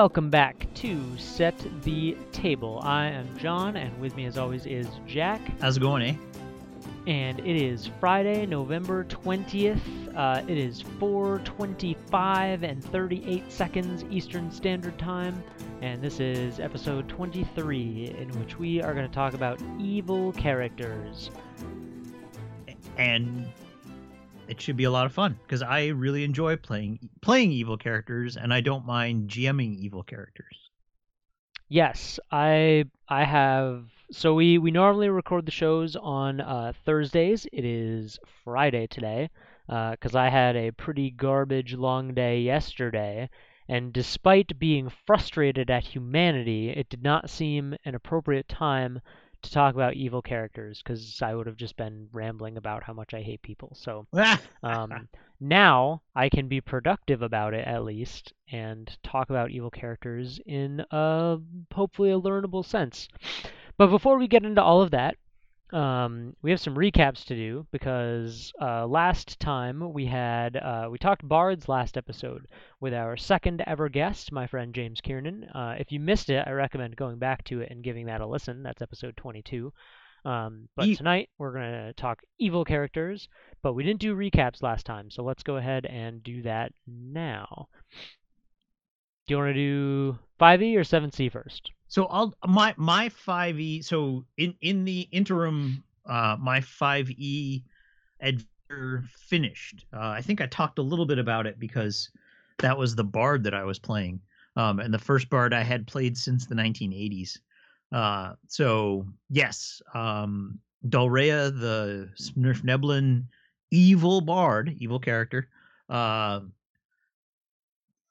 welcome back to Set the Table. I am John, and with me, as always, is Jack. How's it going, eh? And it is Friday, November 20th. Uh, it is 4:25 and 38 seconds Eastern Standard Time, and this is episode 23, in which we are going to talk about evil characters. And it should be a lot of fun because I really enjoy playing playing evil characters, and I don't mind GMing evil characters. Yes, I I have. So we we normally record the shows on uh, Thursdays. It is Friday today because I had a pretty garbage long day yesterday, and despite being frustrated at humanity, it did not seem an appropriate time to talk about evil characters because I would have just been rambling about how much I hate people. So um, now I can be productive about it at least and talk about evil characters in a hopefully a learnable sense. But before we get into all of that, um, we have some recaps to do because uh, last time we had uh, we talked bards last episode with our second ever guest, my friend James Kiernan. Uh, if you missed it, I recommend going back to it and giving that a listen. That's episode 22. Um, but E- tonight we're gonna talk evil characters, but we didn't do recaps last time, so let's go ahead and do that now. Do you want to do 5e or 7c first? So I'll my my five E. So in in the interim, uh, my five E adventure finished. Uh, I think I talked a little bit about it because that was the bard that I was playing, um, and the first bard I had played since the 1980s. Uh, so yes, um, Dulrea, the Svirfneblin evil bard, evil character, uh,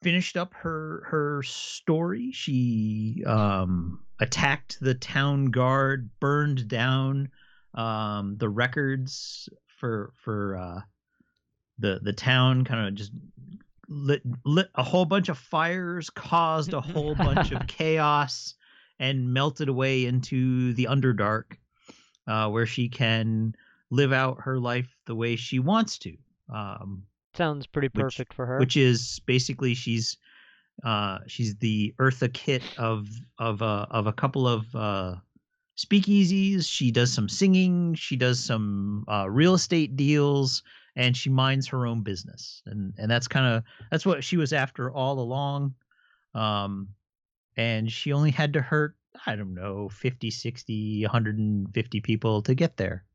finished up her her story. She um, attacked the town guard, burned down um, the records for for uh, the the town. Kind of just lit lit a whole bunch of fires, caused a whole bunch of chaos, and melted away into the underdark, uh, where she can live out her life the way she wants to. Um, Sounds pretty Which- perfect for her. which is basically she's uh she's the Eartha Kitt of of uh of a couple of uh speakeasies. She does some singing, she does some uh real estate deals, and she minds her own business. And and that's kind of that's what she was after all along. Um and she only had to hurt I don't know 50, 60, 150 people to get there.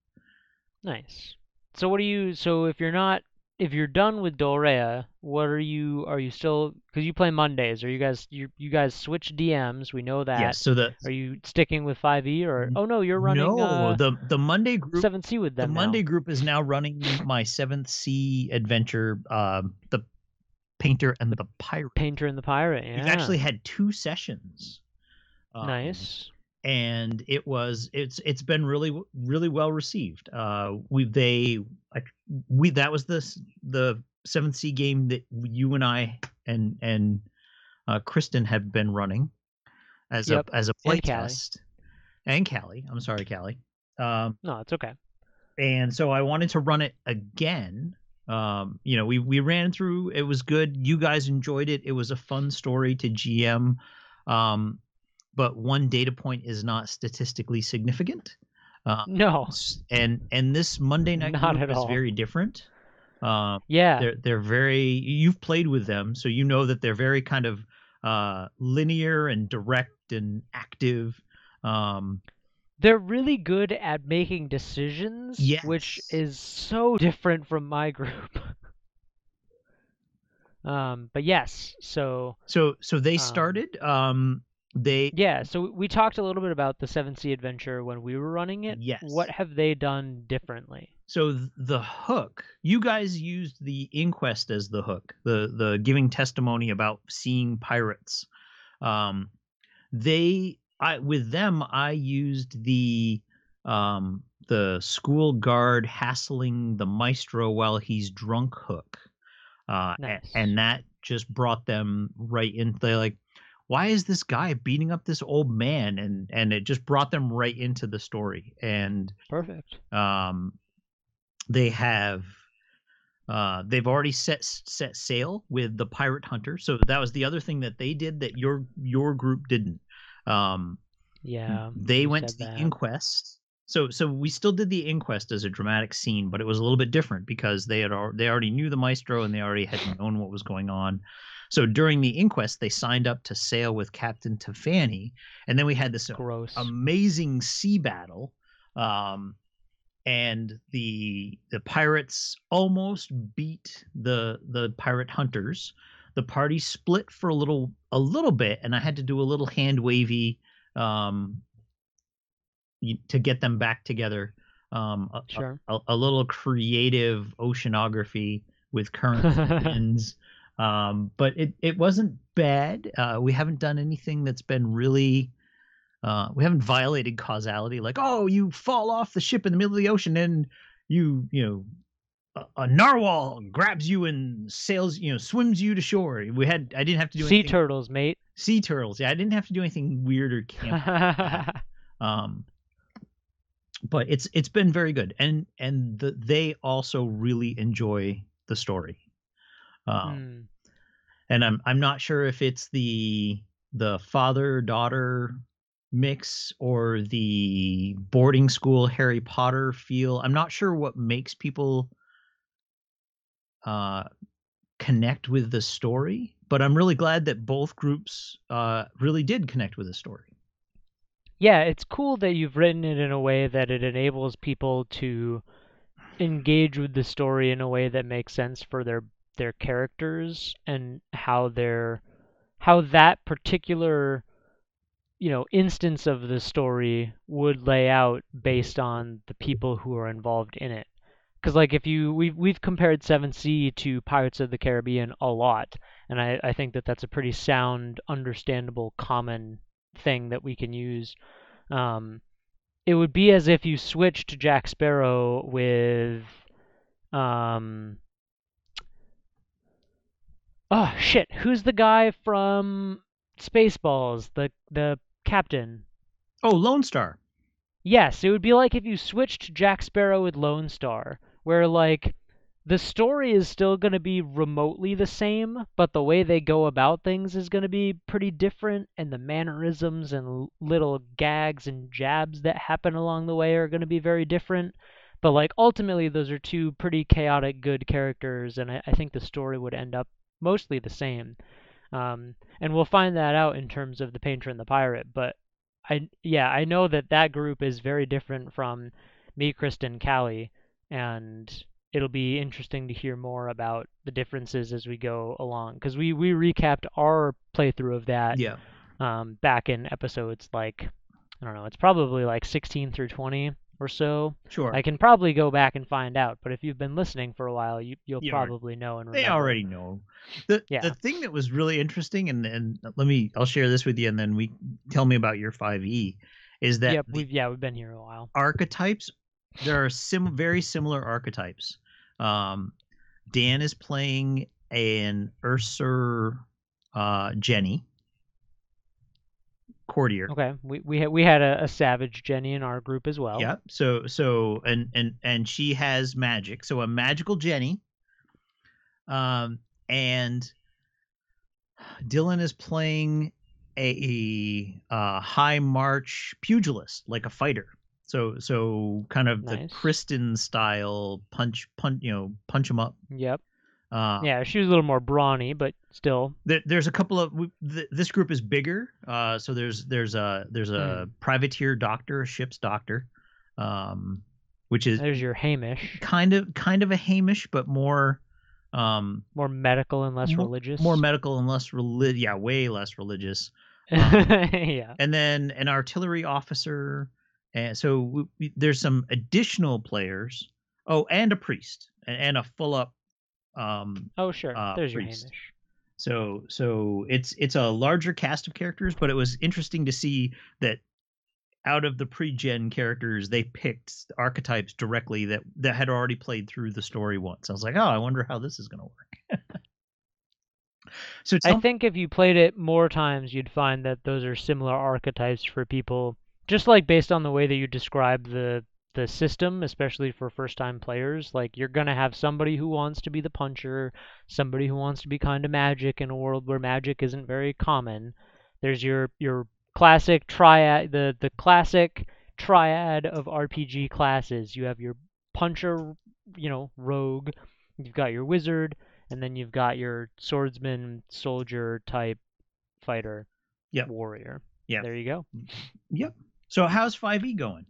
Nice. So what do you? So if you're not, if you're done with Dolrea, what are you? Are you still? Because you play Mondays. Are you guys? You you guys switch DMs. We know that. Yes, so the Are you sticking with 5e or? Oh no, you're running no, uh, the the Monday group 7c with the them now. Monday group is now running my Seventh Sea adventure, um, the painter and the pirate. Painter and the Pirate. Yeah. We've actually had two sessions. um, nice. And it was it's it's been really really well received. Uh, we they like we that was the the seventh sea game that you and I and and uh, Kristen have been running as Yep, a as a and play Callie. test, and Callie. I'm sorry, Callie. Um, No, it's okay. and so I wanted to run it again. Um, you know, we we ran through. It was good. You guys enjoyed it. It was a fun story to GM. Um, but one data point is not statistically significant. Uh, No. and and this Monday night Not group is all. very different. Um, Yeah. they're they're very. You've played with them, so you know that they're very kind of uh, linear and direct and active. Um, They're really good at making decisions, which is so different from my group. um, but yes, so so so they Um, started. Um, they yeah, so we talked a little bit about the Seven Sea Adventure when we were running it. Yes. What have they done differently? So the hook, you guys used the inquest as the hook, the the giving testimony about seeing pirates. Um, they, I with them, I used the um the school guard hassling the maestro while he's drunk hook, uh, Nice. and that just brought them right in. They like, why is this guy beating up this old man? And and it just brought them right into the story and Perfect. um, they have Uh, they've already set set sail with the pirate hunter, so that was the other thing that they did that your your group didn't. Um, Yeah. they went to the that. inquest. So so we still did the inquest as a dramatic scene, but it was a little bit different because they had al- they already knew the maestro and they already had known what was going on. So during the inquest, they signed up to sail with Captain Tefani, and then we had this Gross. amazing sea battle. Um, and the the pirates almost beat the the pirate hunters. The party split for a little a little bit, and I had to do a little hand wavy um, to get them back together. Um, a, Sure. a, a little creative oceanography with currents and winds. Um, but it, it wasn't bad. Uh, we haven't done anything that's been really. Uh, we haven't violated causality, like oh, you fall off the ship in the middle of the ocean and you you know a, a narwhal grabs you and sails you know swims you to shore. We had I didn't have to do sea anything. turtles, mate. sea turtles. Yeah, I didn't have to do anything weird or camp um but it's it's been very good and and the, they also really enjoy the story um Hmm. and i'm i'm not sure if it's the the father daughter mix or the boarding school harry potter feel i'm not sure what makes people uh connect with the story but i'm really glad that both groups uh really did connect with the story Yeah, it's cool that you've written it in a way that it enables people to engage with the story in a way that makes sense for their their characters and how their how that particular you know instance of the story would lay out based on the people who are involved in it. Because like if you we've we've compared Seven Sea to Pirates of the Caribbean a lot, and I I think that that's a pretty sound, understandable, common thing that we can use. Um, it would be as if you switched Jack Sparrow with um oh shit. Who's the guy from Spaceballs? The the captain. Oh lone star. Yes it would be like if you switched Jack Sparrow with Lone Star where like the story is still going to be remotely the same but the way they go about things is going to be pretty different and the mannerisms and little gags and jabs that happen along the way are going to be very different. But like ultimately those are two pretty chaotic good characters and I, I think the story would end up mostly the same. Um, and we'll find that out in terms of the painter and the pirate but i yeah i know that that group is very different from me kristen callie and it'll be interesting to hear more about the differences as we go along because we we recapped our playthrough of that yeah. um, back in episodes like I don't know, it's probably like 16 through 20 or so. sure I can probably go back and find out, but if you've been listening for a while, you you'll You probably know and remember. they already know the Yeah. the thing that was really interesting and and let me i'll share this with you and then we tell me about your 5e is that Yep, we've yeah we've been here a while. archetypes there are sim very similar archetypes um dan is playing an ursur uh jenny courtier Okay, we we had we had a, a savage Jenny in our group as well. Yep. So so and and and she has magic. So a magical Jenny. Um and Dylan is playing a, uh high march pugilist, like a fighter. So so kind of the Kristen style punch punch you know punch him up. Yep. Uh, Yeah, she was a little more brawny, but still. there, there's a couple of we- th- this group is bigger uh so there's there's a there's a privateer doctor a ship's doctor um which is There's your Hamish, kind of kind of a hamish but more um more medical and less Mo- religious. more medical and less religious yeah way less religious yeah. and then an artillery officer and so we, we, there's some additional players oh and a priest and, and a full up um Oh sure. uh, There's your priest. Hamish. So so it's it's a larger cast of characters, but it was interesting to see that out of the pre-gen characters, they picked archetypes directly that that had already played through the story once. I was like, oh, I wonder how this is going to work. so I think if you played it more times, you'd find that those are similar archetypes for people. Just like based on the way that you describe the the system, especially for first time players. Like you're gonna have somebody who wants to be the puncher, somebody who wants to be kind of magic in a world where magic isn't very common. There's your your classic triad the the classic triad of RPG classes. You have your puncher, you know, rogue, you've got your wizard, and then you've got your swordsman, soldier type fighter, Yep. warrior. Yeah. There you go. Yep. So how's 5e going?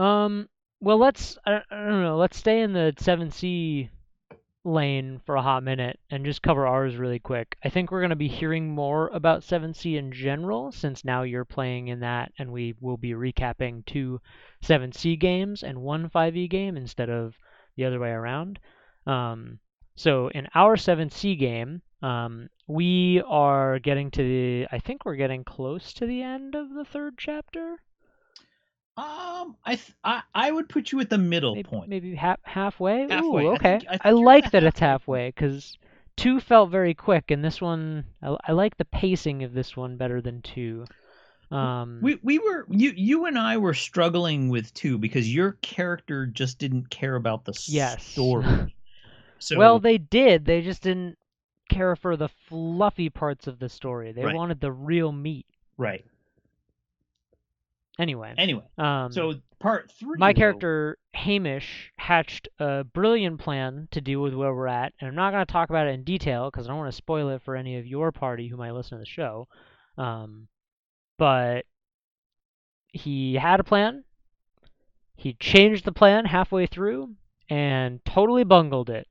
Um. Well, let's. I, don't know. Let's stay in the seven Sea lane for a hot minute and just cover ours really quick. I think we're going to be hearing more about 7C in general since now you're playing in that and we will be recapping two 7C games and one 5E game instead of the other way around. Um, so in our 7C game, um, we are getting to the I think we're getting close to the end of the third chapter. Um, I th- I, I would put you at the middle maybe, point. maybe half halfway. Halfway. Ooh, I okay. think- I think I, like at that it's halfway. halfway because two felt very quick, and this one I, I like the pacing of this one better than two. Um, We we were you you and I were struggling with two because your character just didn't care about the Yes. story. So well, they did. They just didn't care for the fluffy parts of the story. They Right. wanted the real meat. right. Anyway, Anyway, um, so part three. my though- character Hamish hatched a brilliant plan to deal with where we're at, and I'm not going to talk about it in detail because I don't want to spoil it for any of your party who might listen to the show. Um, but he had a plan. He changed the plan halfway through and totally bungled it.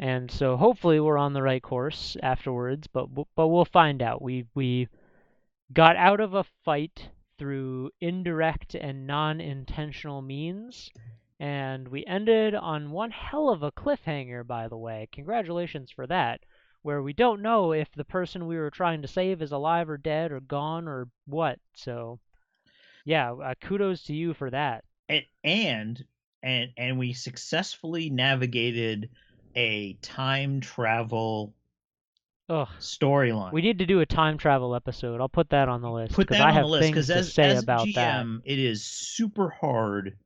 And so hopefully we're on the right course afterwards, but but we'll find out. We we got out of a fight through indirect and non-intentional means and we ended on one hell of a cliffhanger by the way. Congratulations for that. Where we don't know if the person we were trying to save is alive or dead or gone or what. So yeah, uh, kudos to you for that. and and and and we successfully navigated a time travel. Storyline. We need to do a time travel episode. I'll put that on the list put that I on have the list because to as, say as about a that. GM, it is super hard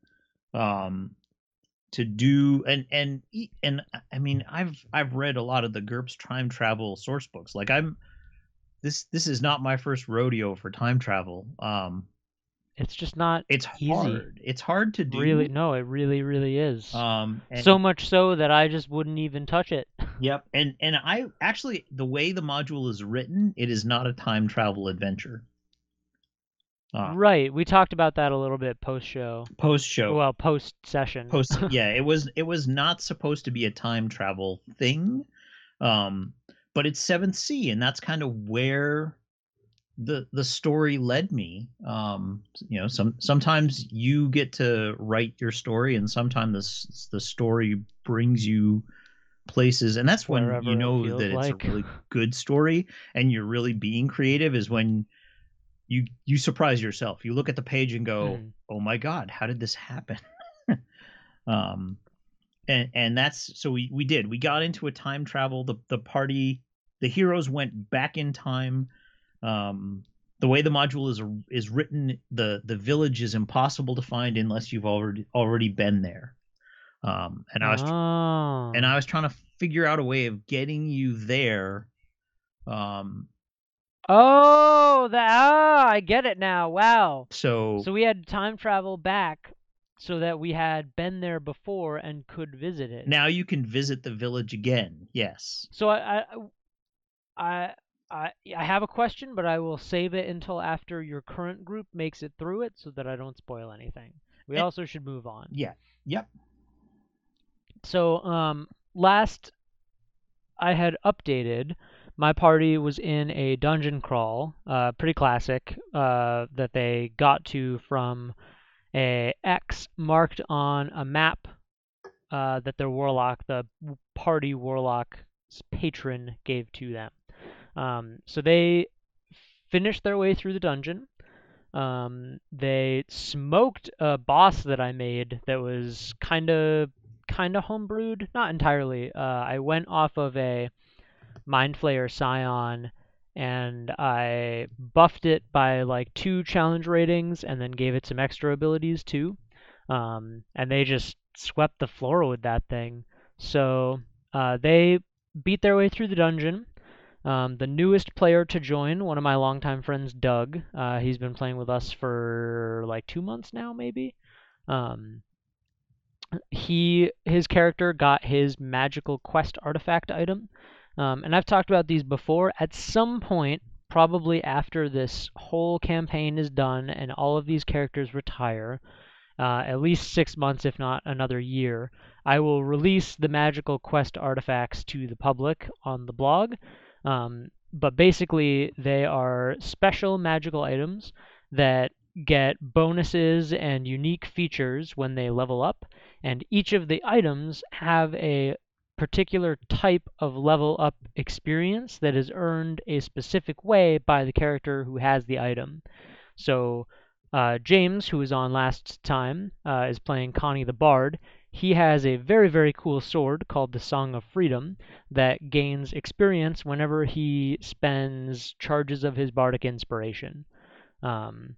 um, to do and and and I mean I've I've read a lot of the GURPS time travel source books. Like I'm this this is not my first rodeo for time travel. Um, It's just not it's Easy. hard. It's hard to do. really no, it really really is. Um, and, so much so that I just wouldn't even touch it. Yep, and and I actually the way the module is written, it is not a time travel adventure. Uh, Right. We talked about that a little bit post show. post show, Well, post session. post yeah, it was it was not supposed to be a time travel thing, um, but it's seventh Sea, and that's kind of where the the story led me. Um, you know, some sometimes you get to write your story, and sometimes this the story brings you places, and that's when Wherever you know feels that it's like. a really good story, and you're really being creative. Is when you you surprise yourself. You look at the page and go, Mhm. "Oh my god, how did this happen?" um, and and that's so we we did. We got into a time travel. The the party, the heroes went back in time. Um, the way the module is is written, the the village is impossible to find unless you've already already been there. Um, and I was oh. and I was trying to figure out a way of getting you there. Um, Oh, the ah, I get it now. Wow. so, So we had time travel back so that we had been there before and could visit it. now you can visit the village again. Yes. So I, I, I, I, I have a question, but I will save it until after your current group makes it through it, so that I don't spoil anything. We And- also should move on. Yeah. Yep. So, um, last I had updated, my party was in a dungeon crawl, uh, pretty classic, uh, that they got to from a X marked on a map uh, that their warlock, the party warlock's patron, gave to them. Um, so they finished their way through the dungeon. Um, they smoked a boss that I made that was kind of kind of homebrewed, not entirely. Uh, I went off of a Mind Flayer Scion and I buffed it by like two challenge ratings and then gave it some extra abilities too. um, and they just swept the floor with that thing. So uh, they beat their way through the dungeon. Um, the newest player to join, one of my longtime friends, Doug. Uh, he's been playing with us for like two months now, maybe. Um, he his character got his magical quest artifact item, um, and I've talked about these before. At some point, probably after this whole campaign is done and all of these characters retire, uh, at least six months, if not another year, I will release the magical quest artifacts to the public on the blog. Um, but basically, they are special magical items that get bonuses and unique features when they level up, and each of the items have a particular type of level up experience that is earned a specific way by the character who has the item. So uh, James, who was on last time, uh, is playing Connie the Bard. He has a very, very cool sword called the Song of Freedom that gains experience whenever he spends charges of his bardic inspiration. Um,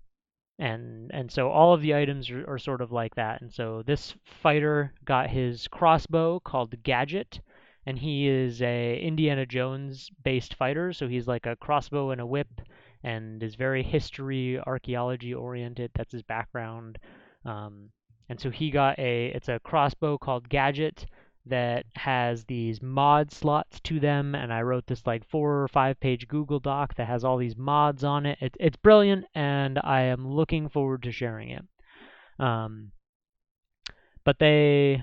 and and so all of the items are, are, sort of like that. And so this fighter got his crossbow called Gadget, and he is a Indiana Jones based fighter. So he's like a crossbow and a whip, and is very history archaeology oriented. That's his background. Um, and so he got a it's a crossbow called Gadget that has these mod slots to them and I wrote this like four or five page Google Doc that has all these mods on it. it it's brilliant and I am looking forward to sharing it. Um, but they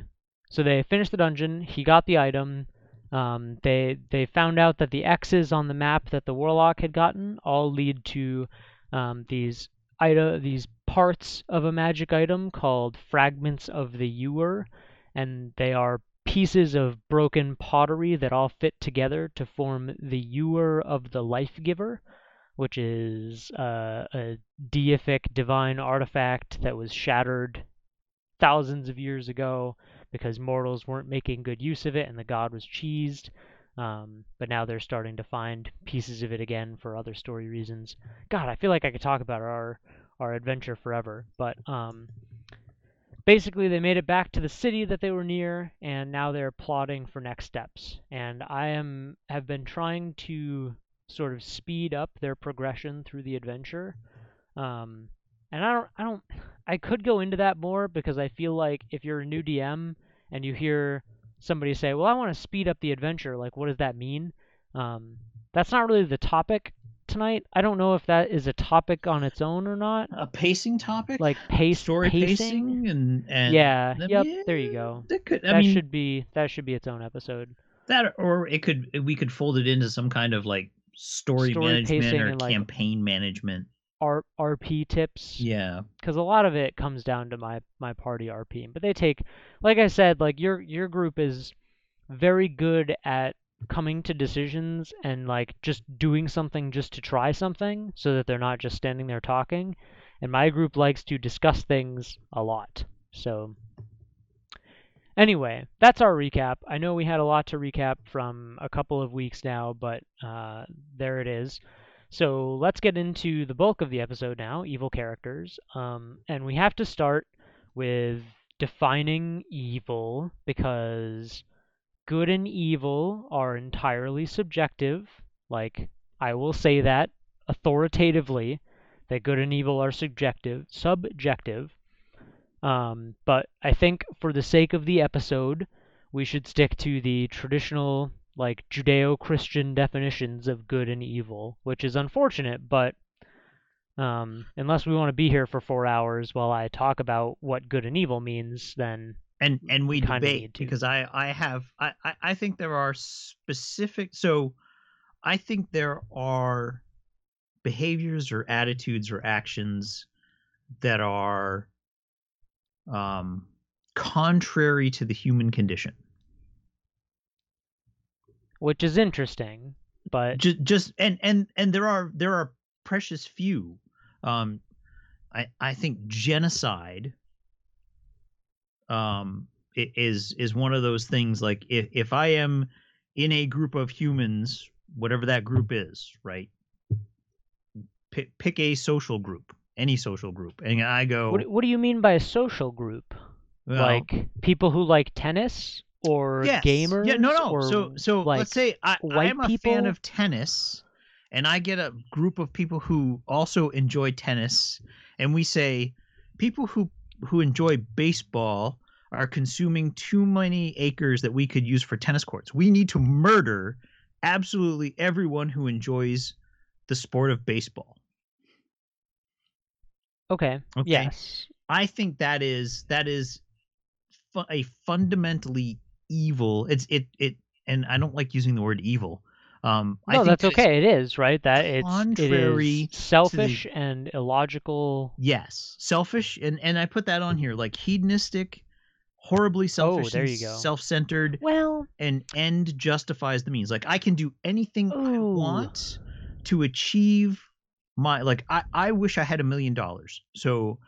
so they finished the dungeon, he got the item, um, they they found out that the X's on the map that the warlock had gotten all lead to um, these item these parts of a magic item called fragments of the ewer, and they are pieces of broken pottery that all fit together to form the ewer of the life giver, which is uh, a deific divine artifact that was shattered thousands of years ago because mortals weren't making good use of it and the god was cheesed. Um, but now they're starting to find pieces of it again for other story reasons. God, I feel like I could talk about our our adventure forever. But um, basically, they made it back to the city that they were near, and now they're plotting for next steps. And I am have been trying to sort of speed up their progression through the adventure. Um, and I don't, I don't, I could go into that more because I feel like if you're a new DM and you hear somebody say, "Well, I want to speed up the adventure," like what does that mean? Um, that's not really the topic tonight. I don't know if that is a topic on its own or not. A pacing topic, like pace, story pacing, pacing and and yeah, yep. there you go. That could. I that mean, should be that should be its own episode. That or it could we could fold it into some kind of like story, story management or campaign like management. R- RP tips. Yeah. Because a lot of it comes down to my my party RP, but they take, like I said, like your your group is very good at coming to decisions and like just doing something just to try something so that they're not just standing there talking. And my group likes to discuss things a lot. So anyway, that's our recap. I know we had a lot to recap from a couple of weeks now, but uh, there it is. So let's get into the bulk of the episode now, evil characters. Um, and we have to start with defining evil because good and evil are entirely subjective. Like, I will say that authoritatively, that good and evil are subjective, subjective. Um, but I think for the sake of the episode, we should stick to the traditional, like, Judeo Christian definitions of good and evil, which is unfortunate, but um, unless we want to be here for four hours while I talk about what good and evil means, then and and we debate because I I have I I think there are specific so I think there are behaviors or attitudes or actions that are um contrary to the human condition. Which is interesting but just just and and and there are there are precious few. Um i i think genocide um, is is one of those things like if if I am in a group of humans, whatever that group is, right? Pick, pick a social group, any social group, and I go, What What do you mean by a social group? well, like people who like tennis or yes. gamers? Yeah, no, no. Or so, so like let's say I, I'm a fan of tennis, and I get a group of people who also enjoy tennis, and we say people who who enjoy baseball are consuming too many acres that we could use for tennis courts. We need to murder absolutely everyone who enjoys the sport of baseball. okay, Okay. yes, I think that is that is fu- a fundamentally evil. It's it it, and I don't like using the word evil. Um, I no, think that's that okay. It is right. That it's contrary it is selfish and illogical. Yes, selfish, and and I put that on here like hedonistic, horribly selfish, Oh, there and you go. self-centered, Well, and end justifies the means. Like I can do anything I want to achieve my like I I wish I had a million dollars. So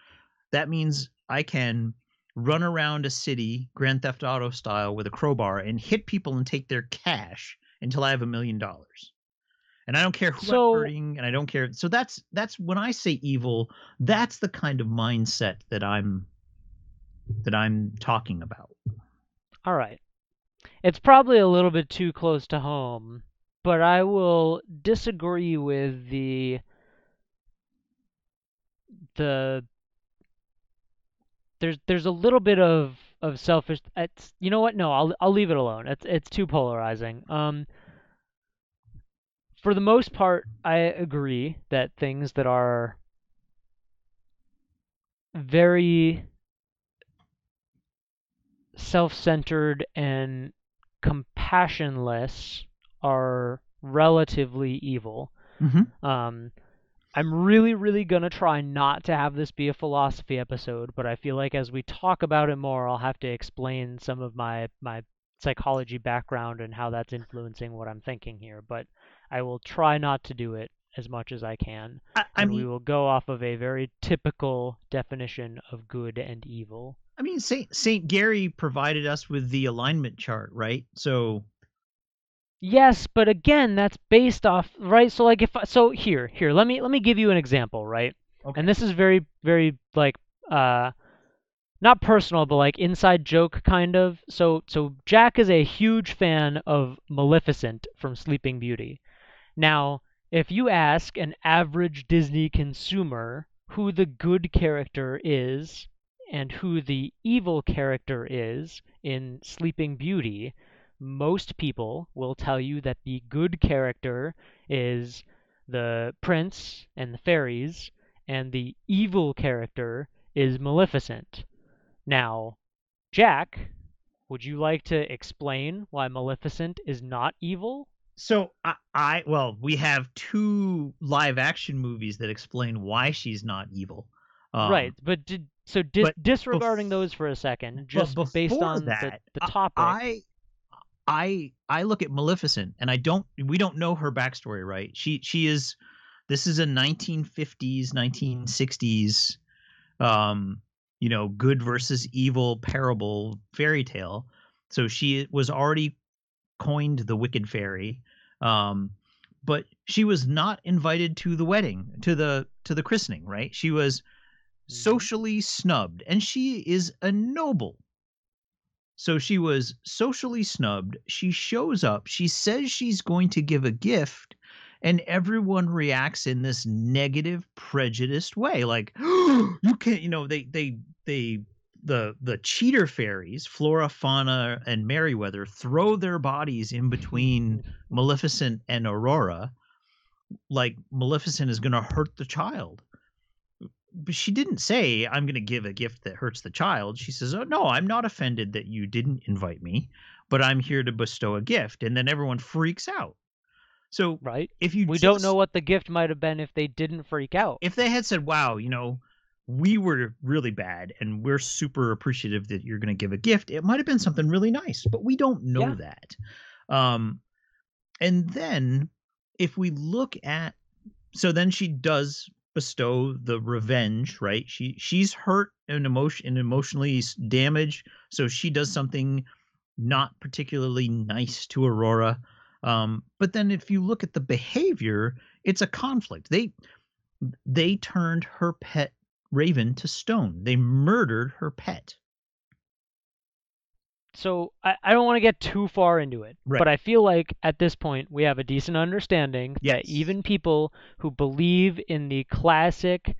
that means I can run around a city Grand Theft Auto style with a crowbar and hit people and take their cash until I have a million dollars. And I don't care who So- I'm hurting and I don't care. So that's that's when I say evil, that's the kind of mindset that I'm that I'm talking about. all right. It's probably a little bit too close to home, but I will disagree with the the there's there's a little bit of of selfish it's you know what no I'll I'll leave it alone it's it's too polarizing um for the most part I agree that things that are very self-centered and compassionless are relatively evil Mm-hmm. um, I'm really, really gonna try not to have this be a philosophy episode, but I feel like as we talk about it more, I'll have to explain some of my my psychology background and how that's influencing what I'm thinking here. But I will try not to do it as much as I can, I, I and we will go off of a very typical definition of good and evil. I mean, Saint Saint Gary provided us with the alignment chart, right? So Yes, but again, that's based off right. So like if I- so here here let me let me give you an example, right? okay. and this is very very like uh not personal but like inside joke kind of so so jack is a huge fan of maleficent from sleeping beauty now if you ask an average disney consumer who the good character is and who the evil character is in sleeping beauty most people will tell you that the good character is the prince and the fairies and the evil character is Maleficent. Now, Jack, would you like to explain why Maleficent is not evil? So I, I well, we have two live action movies that explain why she's not evil. Um, right, but did, so dis- disregarding bef- those for a second, just based on that, the, the topic. I I I look at Maleficent and I don't we don't know her backstory, right? She she is this is a 1950s, 1960s um, you know, good versus evil parable fairy tale. So she was already coined the wicked fairy. Um but she was not invited to the wedding, to the to the christening, right? She was. Mm-hmm. socially snubbed and she is a noble so she was socially snubbed. She shows up. She says she's going to give a gift, and everyone reacts in this negative, prejudiced way. Like, you can't, you know, they, they, they, the the cheater fairies, Flora, Fauna, and Merryweather, throw their bodies in between Maleficent and Aurora, like Maleficent is going to hurt the child but she didn't say i'm going to give a gift that hurts the child she says oh no i'm not offended that you didn't invite me but i'm here to bestow a gift and then everyone freaks out so right? if you We don't know what the gift might have been if they didn't freak out. if they had said wow you know we were really bad and we're super appreciative that you're going to give a gift it might have been something really nice but we don't know Yeah. that um and then if we look at so then she does bestow the revenge right she she's hurt and emotion and emotionally damaged so she does something not particularly nice to aurora um but then if you look at the behavior it's a conflict they they turned her pet raven to stone. They murdered her pet. So I, I don't want to get too far into it, Right. but I feel like at this point we have a decent understanding Yes. that even people who believe in the classic,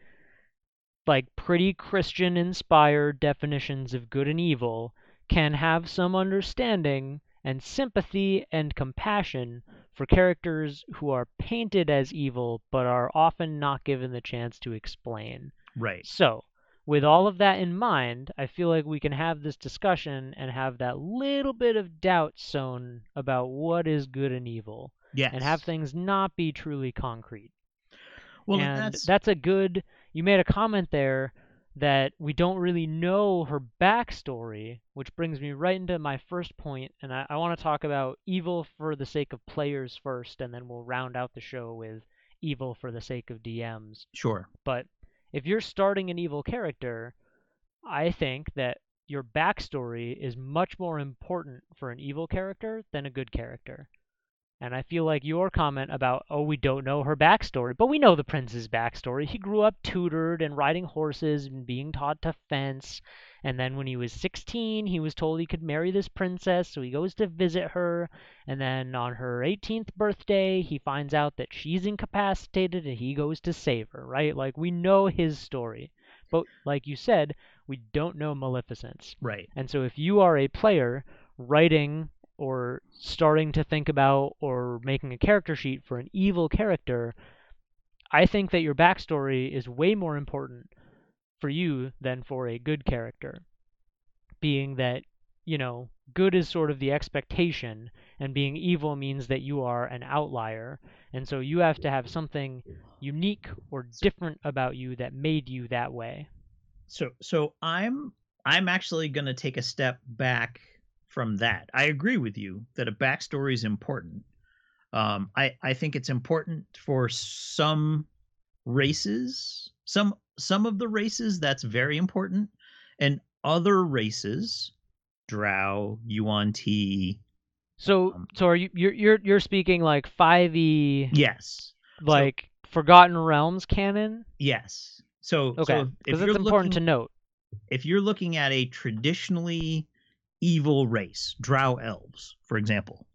like pretty Christian inspired definitions of good and evil can have some understanding and sympathy and compassion for characters who are painted as evil but are often not given the chance to explain. Right. So, with all of that in mind, I feel like we can have this discussion and have that little bit of doubt sown about what is good and evil Yes. and have things not be truly concrete. well, and that's that's a good you made a comment there that we don't really know her backstory, which brings me right into my first point, and I, I want to talk about evil for the sake of players first, and then we'll round out the show with evil for the sake of DMs. sure. But if you're starting an evil character, I think that your backstory is much more important for an evil character than a good character. And I feel like your comment about, oh, we don't know her backstory, but we know the prince's backstory. He grew up tutored and riding horses and being taught to fence. And then when he was 16, he was told he could marry this princess, so he goes to visit her. And then on her 18th birthday, he finds out that she's incapacitated and he goes to save her, right? Like, we know his story. But like you said, we don't know Maleficent's. Right. And so if you are a player writing or starting to think about or making a character sheet for an evil character, I think that your backstory is way more important for you than for a good character. Being that, you know, good is sort of the expectation, and being evil means that you are an outlier. And so you have to have something unique or different about you that made you that way. So so I'm I'm actually going to take a step back from that. I agree with you that a backstory is important. Um, I I think it's important for some races, some some of the races that's very important, and other races, Drow, Yuan Ti, So Um, so are you you're you're you're speaking like 5e yes, like Forgotten Realms canon? yes. So Okay, because you're it's important to note. if you're looking at a traditionally evil race, Drow elves, for example,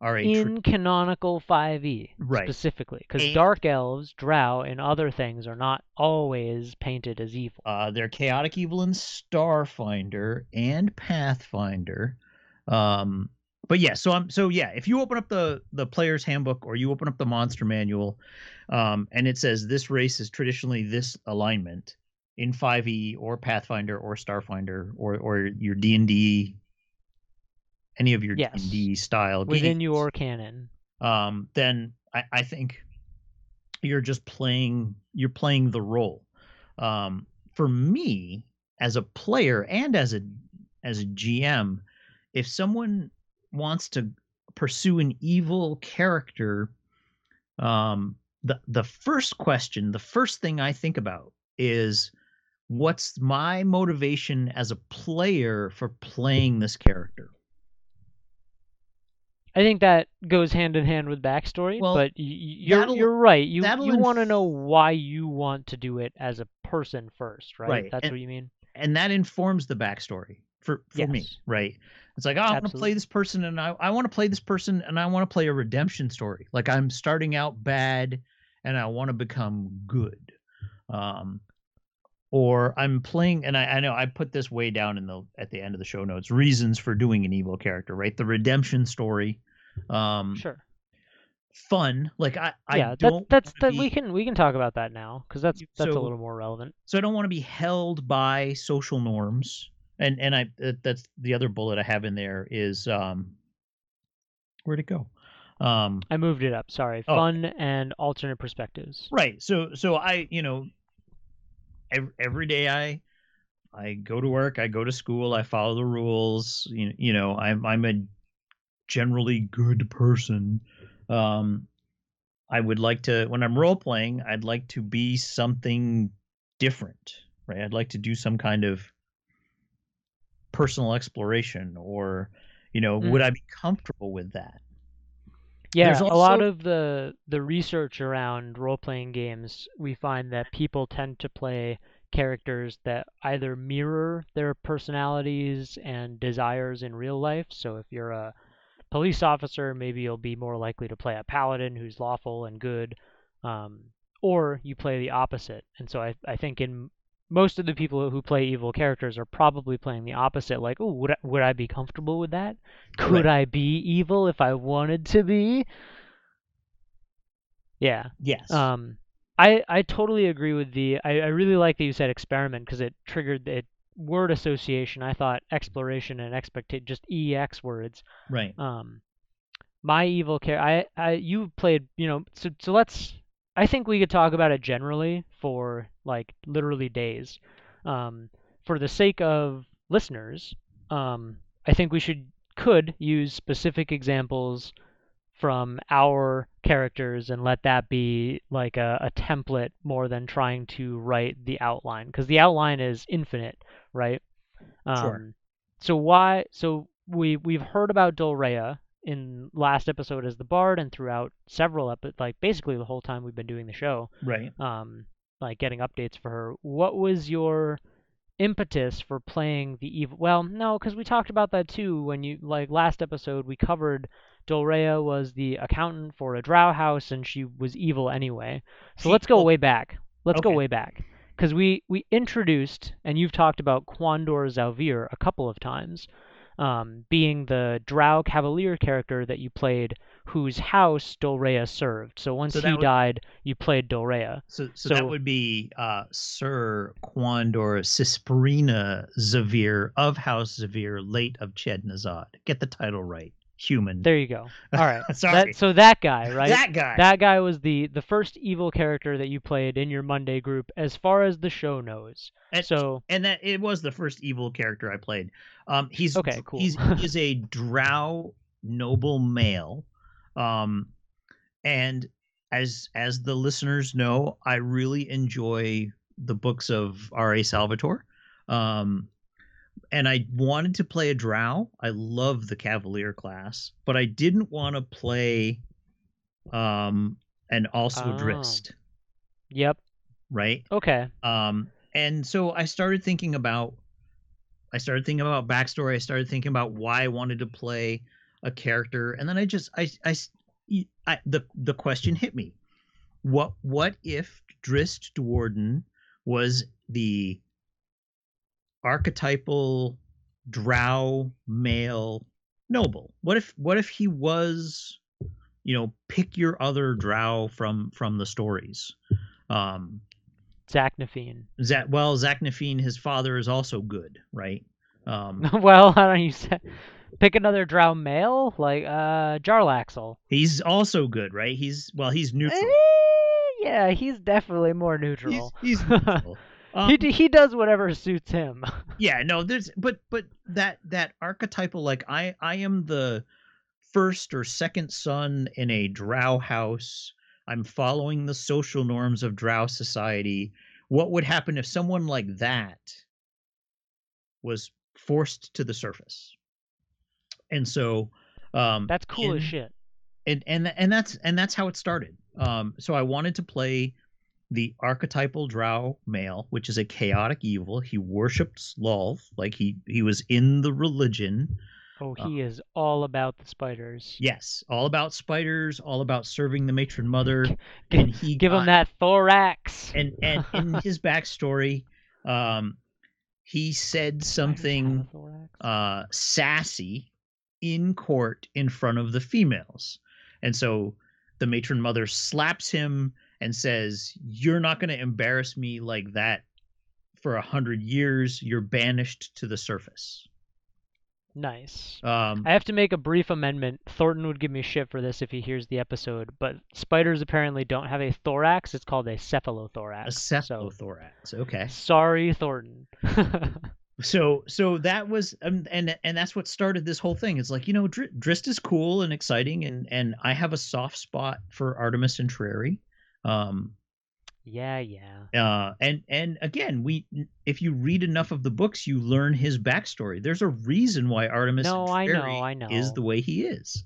are a tra- In canonical 5e Right. specifically, because dark elves, drow, and other things are not always painted as evil. uh, they're chaotic evil in Starfinder and Pathfinder. Um, but yeah, so I'm so yeah. If you open up the the player's handbook or you open up the monster manual, um, and it says this race is traditionally this alignment in 5e or Pathfinder or Starfinder or or your D and D, any of your D and D style within games, your canon. um, then I, I think you're just playing you're playing the role. Um, for me, as a player and as a as a GM, if someone wants to pursue an evil character, um, the the first question, the first thing I think about is what's my motivation as a player for playing this character? I think that goes hand in hand with backstory, Well, but you're you're right. You you want to know why you want to do it as a person first, right? Right, That's and- what you mean. and that informs the backstory for for me right it's like oh, i want to play this person and i, I want to play this person and i want to play a redemption story like i'm starting out bad and i want to become good um or i'm playing and I, I know i put this way down in the at the end of the show notes reasons for doing an evil character right the redemption story um Sure. fun like i i yeah, don't that's that's that we can we can talk about that now because that's that's a little more relevant. so I don't want to be held by social norms. And and I that's the other bullet I have in there is um where'd it go? Um I moved it up. Sorry. Oh. Fun and alternate perspectives. right. So so I, you know, every, every day I I go to work, I go to school, I follow the rules, you, you know, I'm I'm a generally good person. Um I would like to when I'm role playing, I'd like to be something different, right? I'd like to do some kind of personal exploration or you know, would Mm. I be comfortable with that? Yeah, There's a lot of the the research around role-playing games, we find that people tend to play characters that either mirror their personalities and desires in real life. So if you're a police officer, maybe you'll be more likely to play a paladin who's lawful and good, um, or you play the opposite. And so I I think in most of the people who play evil characters are probably playing the opposite. Like, oh, would I, would I be comfortable with that? Could Right. I be evil if I wanted to be? Yeah. Yes. Um, I I totally agree with the. I, I really like that you said experiment because it triggered it word association. I thought exploration and expectate just ex words. right. Um, my evil care. I I you played. You know. So so let's. I think we could talk about it generally for like literally days. Um, for the sake of listeners, um, I think we should could use specific examples from our characters and let that be like a, a template more than trying to write the outline because the outline is infinite, right? Sure. Um, so why? So we we've heard about Dolrea in last episode as the bard and throughout several epi- like basically the whole time we've been doing the show, Right. um, like getting updates for her. What was your impetus for playing the evil? Well, no, because we talked about that too when you like last episode we covered Dolrea was the accountant for a drow house and she was evil anyway. So She- let's go well- way back. Let's go way back because we we introduced and you've talked about Quandor Zalvir a couple of times, um, being the Drow Cavalier character that you played, whose house Dolrea served. So once So he would- died, you played Dolrea. So, so, that would be uh, Sir Quandor Cisperina Zavir of House Zavir, late of Ched Nasad. Get the title right. Human. There you go. All right. Sorry. That, so that guy, right? That guy. That guy was the the first evil character that you played in your Monday group, as far as the show knows. and, So and that it was the first evil character I played. Um, he's Okay, cool. He's he is a drow noble male, um, and as as the listeners know, I really enjoy the books of R. A. Salvatore. Um, and I wanted to play a drow. I love the cavalier class, but I didn't want to play um and also Oh. Drizzt, yep. right? Okay. Um, and so I started thinking about, I started thinking about backstory. I started thinking about why I wanted to play a character, and then I just, i i the the question hit me. What what if Drizzt Do'Urden was the archetypal drow male noble? What if what if he was, you know, pick your other drow from from the stories? Um, Zaknafein. Zach, well, Zaknafein, his father is also good, right? Um, well, how don't you say? Pick another drow male, like uh Jarlaxle. he's also good, right? He's well, he's neutral. Eh, yeah, he's definitely more He's, he's neutral. Um, he he does whatever suits him. yeah, no, there's but but that that archetypal like I I am the first or second son in a drow house. I'm following the social norms of drow society. What would happen if someone like that was forced to the surface? And so um That's cool as shit. and and and that's and that's how it started. Um, so I wanted to play the archetypal drow male, which is a chaotic evil. He worshipped Lolth, like he he was in the religion. Oh, he is all about the spiders. Yes, all about spiders, all about serving the matron mother, G- and he Give him that thorax. And and in his backstory, um, he said Spiders have a something uh, sassy in court in front of the females. And so the matron mother slaps him and says, You're not going to embarrass me like that for a hundred years. You're banished to the surface. Nice. Um, I have to make a brief amendment. Thornton would give me shit for this if he hears the episode, but spiders apparently don't have a thorax. It's called a cephalothorax. a So, cephalothorax. Okay. sorry, Thornton. So so that was um, and and that's what started this whole thing. It's like you know Dr- Drizzt is cool and exciting, and and I have a soft spot for Artemis Entreri. Um, yeah, yeah. uh and and again we if you read enough of the books you learn his backstory there's a reason why artemis No, I know, I know. is the way he is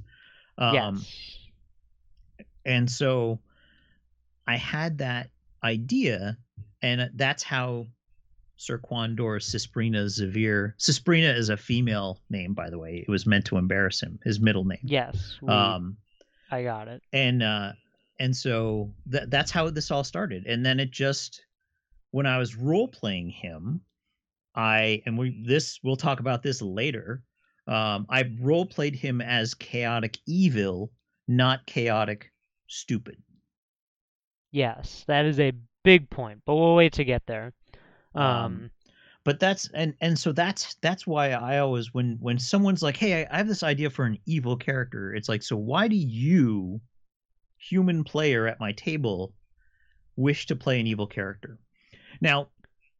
um yes. and so I had that idea, and that's how Sir Quandor Cisprina Zavir. Cisprina is a female name, by the way. It was meant to embarrass him. His middle name. Yes. we- Um, I got it. and uh, and so that that's how this all started. And then it just when I was role playing him, I and we this we'll talk about this later. Um, I role played him as chaotic evil, not chaotic stupid. Yes, that is a big point, but we'll wait to get there. Um, Um, but that's and and so that's that's why I always when when someone's like, "Hey, I, I have this idea for an evil character," it's like, so why do you, human player at my table, wish to play an evil character? Now,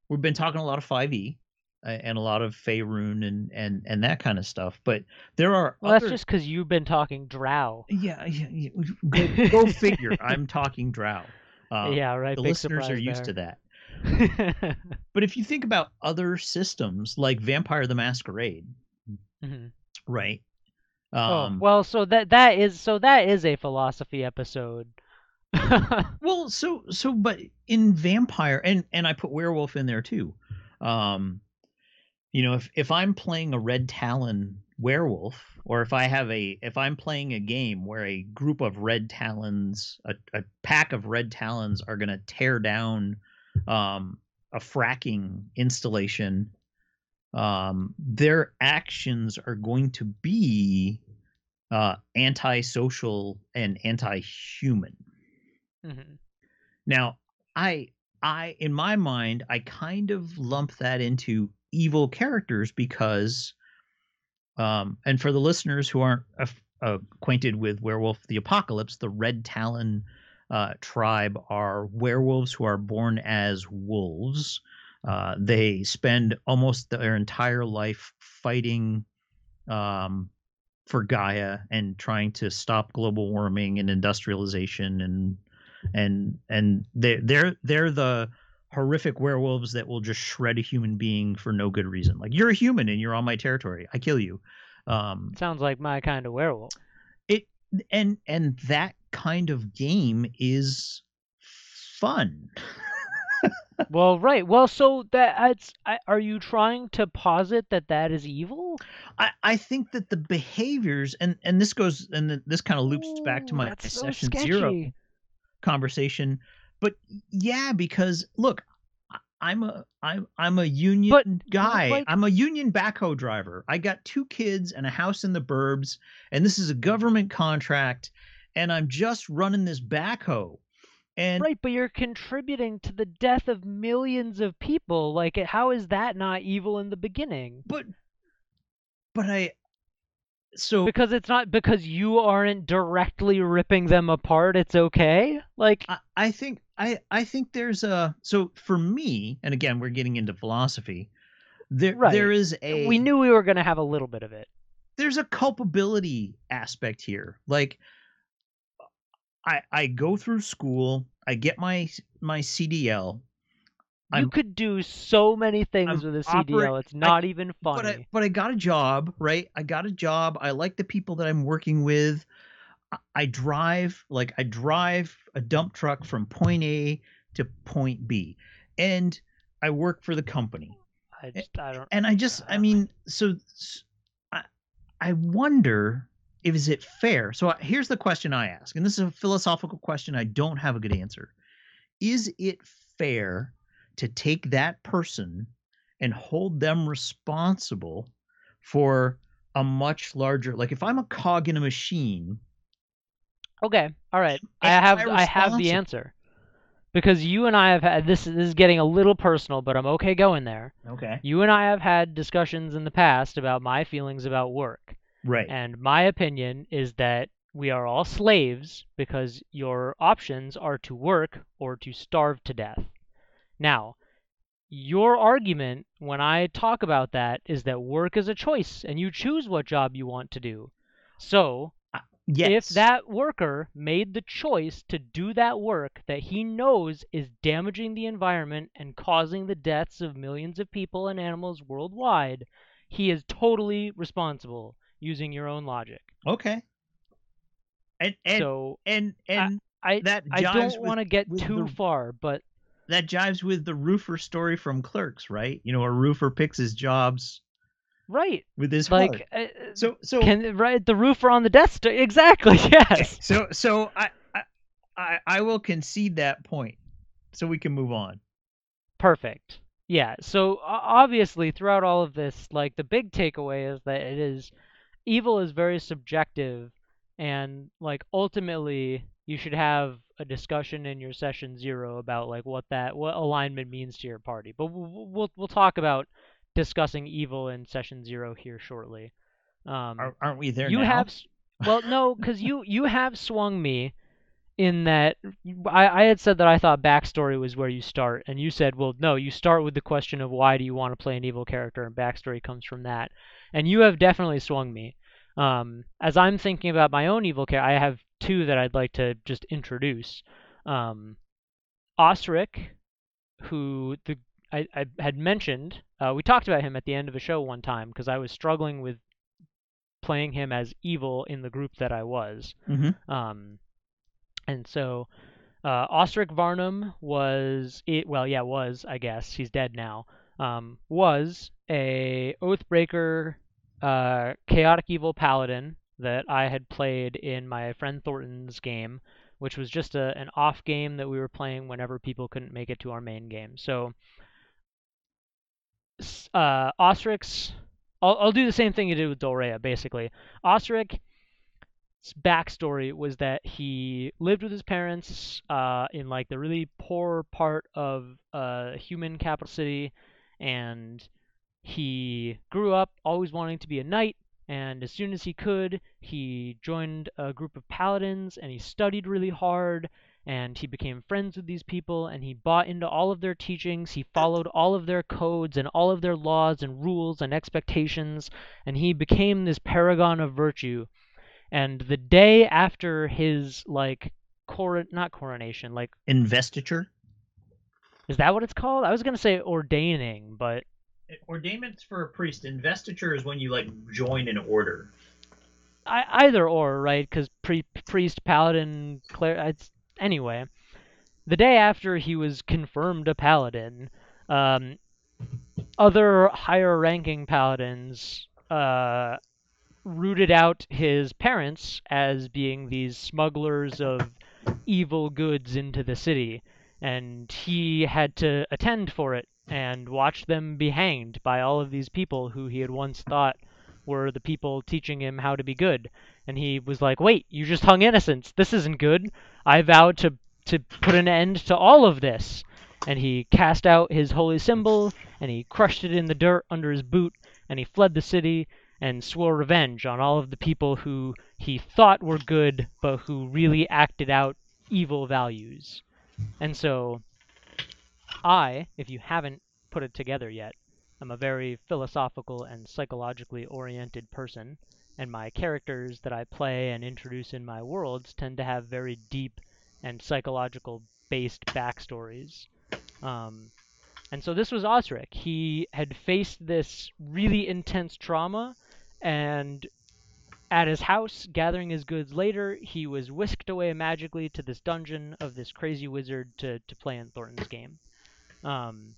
we've been talking a lot of Five E, and a lot of Faerun and and and that kind of stuff, but there are well, other, that's just because you've been talking Drow. yeah, yeah, yeah go, go figure. I'm talking Drow. Uh, yeah, right. the big listeners are used to that. But if you think about other systems like Vampire the Masquerade, Mhm. right? Oh, Um, well, so that that is so that is a philosophy episode. well, so so, but in Vampire, and and I put Werewolf in there too. Um, you know, if if I'm playing a Red Talon werewolf, or if I have a if I'm playing a game where a group of Red Talons, a, a pack of Red Talons are going to tear down um, a fracking installation, um, their actions are going to be uh, antisocial and anti-human. Mhm. Now, I I in my mind, I kind of lump that into evil characters because um and for the listeners who aren't af- acquainted with Werewolf the Apocalypse, the Red Talon uh, tribe are werewolves who are born as wolves. Uh, they spend almost their entire life fighting um, for Gaia and trying to stop global warming and industrialization and and and they they're they're the horrific werewolves that will just shred a human being for no good reason. Like you're a human and you're on my territory. I kill you. Um Sounds like my kind of werewolf. it and and that kind of game is fun. well, right. Well, so that it's, I, are you trying to posit that that is evil? I, I think that the behaviors and and this goes and th- this kind of loops back to my that's so session zero conversation. But yeah, because look, I'm a I'm I'm a union But, guy. like- I'm a union backhoe driver. I got two kids and a house in the burbs, and this is a government contract, and I'm just running this backhoe. And Right, but you're contributing to the death of millions of people. Like, how is that not evil in the beginning? but but I so Because it's not because you aren't directly ripping them apart. It's okay. Like, I, I think I I think there's a so for me, and again we're getting into philosophy. There Right. there is a we knew we were gonna have a little bit of it. there's a culpability aspect here. Like I I go through school, I get my my CDL, You I'm- could do so many things I'm with a CDL. It's not even but funny. I but I got a job, right? I got a job. I like the people that I'm working with. I, I drive like I drive a dump truck from point A to point B. And I work for the company. I just, I don't. and I just, I Uh, mean, so I, I wonder is it fair. So here's the question I ask, and this is a philosophical question. I don't have a good answer. Is it fair to take that person and hold them responsible for a much larger, like if I'm a cog in a machine, Okay, all right. I have I have the answer. Because you and I have had this. This is getting a little personal, but I'm okay going there. okay, You and I have had discussions in the past about my feelings about work. Right, And my opinion is that we are all slaves because your options are to work or to starve to death. Now, your argument when I talk about that is that work is a choice and you choose what job you want to do. So, uh, yes, if that worker made the choice to do that work that he knows is damaging the environment and causing the deaths of millions of people and animals worldwide, he is totally responsible using your own logic. okay, And and so and and I that I don't want to get too the- far, but that jives with the roofer story from Clerks, right? You know, a roofer picks his jobs right, with his like uh, So so can right the roofer on the desk Star exactly yes. so so I I I will concede that point, so we can move on. Perfect. Yeah. So obviously, throughout all of this, like the big takeaway is that it is evil is very subjective, and like ultimately, you should have a discussion in your session zero about like what that what alignment means to your party. But we'll we'll, we'll talk about discussing evil in session zero here shortly. Um, Are, aren't we there you now? have well no because you you have swung me in that I, I had said that i thought backstory was where you start and you said well no you start with the question of why do you want to play an evil character and backstory comes from that and you have definitely swung me um, as i'm thinking about my own evil character i have two that i'd like to just introduce um, osric who the I, I had mentioned uh, we talked about him at the end of a show one time because i was struggling with playing him as evil in the group that I was. Mhm. Um, and so uh, Ostric Varnum was it. Well, yeah, was I guess he's dead now. Um, was a Oathbreaker, uh, chaotic evil paladin that I had played in my friend Thornton's game, which was just a, an off game that we were playing whenever people couldn't make it to our main game. So uh. I'll, I'll do the same thing you did with Dolrea, basically. Ostric's backstory was that he lived with his parents uh, in like the really poor part of a human capital city, and he grew up always wanting to be a knight. And as soon as he could, he joined a group of paladins, and he studied really hard and he became friends with these people and he bought into all of their teachings he followed all of their codes and all of their laws and rules and expectations and he became this paragon of virtue and the day after his like cor not coronation like Investiture. is that what it's called i was going to say ordaining but Ordainment's for a priest. Investiture is when you like join an order. I, either or right because pre- priest paladin cler it's anyway the day after he was confirmed a paladin um, other higher ranking paladins uh, rooted out his parents as being these smugglers of evil goods into the city and he had to attend for it and watched them be hanged by all of these people who he had once thought were the people teaching him how to be good. And he was like wait you just hung innocents. This isn't good. I vowed to to put an end to all of this. And he cast out his holy symbol and he crushed it in the dirt under his boot and he fled the city and swore revenge on all of the people who he thought were good but who really acted out evil values. And so i if you haven't put it together yet i'm a very philosophical and psychologically oriented person and my characters that i play and introduce in my worlds tend to have very deep and psychological based backstories um, and so this was Osric. He had faced this really intense trauma, and at his house, gathering his goods later, he was whisked away magically to this dungeon of this crazy wizard to, to play in Thornton's game. Um,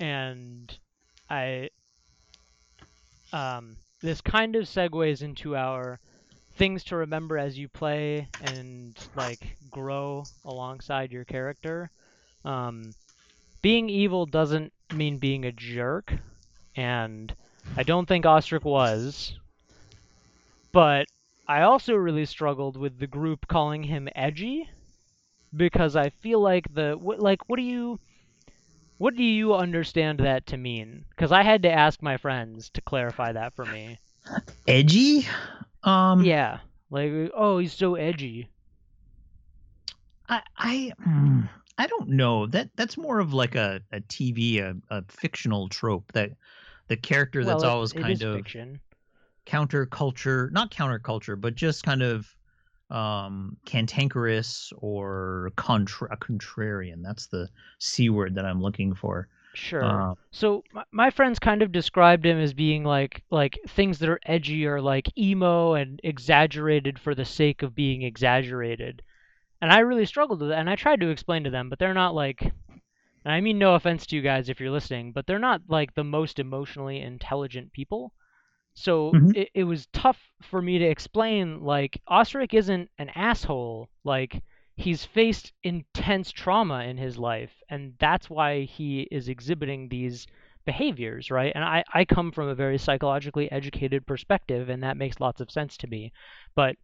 and I. Um, this kind of segues into our things to remember as you play and like grow alongside your character. Um, being evil doesn't mean being a jerk, and I don't think Ostrich was. But I also really struggled with the group calling him edgy because I feel like the what like what do you what do you understand that to mean? Because I had to ask my friends to clarify that for me. Edgy. Um. Yeah, like oh he's so edgy. I I mm, I don't know. That that's more of like a, a TV, a, a fictional trope that the character well, that's it- always kind of fiction. counterculture, not counterculture, but just kind of um cantankerous or contra- contrarian. That's the c word that I'm looking for. Sure. Uh, So my, my friends kind of described him as being like like things that are edgy or like emo and exaggerated for the sake of being exaggerated. And I really struggled with that and I tried to explain to them, but they're not like and I mean no offense to you guys if you're listening, but they're not like the most emotionally intelligent people. So Mhm. it, it was tough for me to explain like Osric isn't an asshole. Like he's faced intense trauma in his life and that's why he is exhibiting these behaviors, right? And I, I come from a very psychologically educated perspective and that makes lots of sense to me. But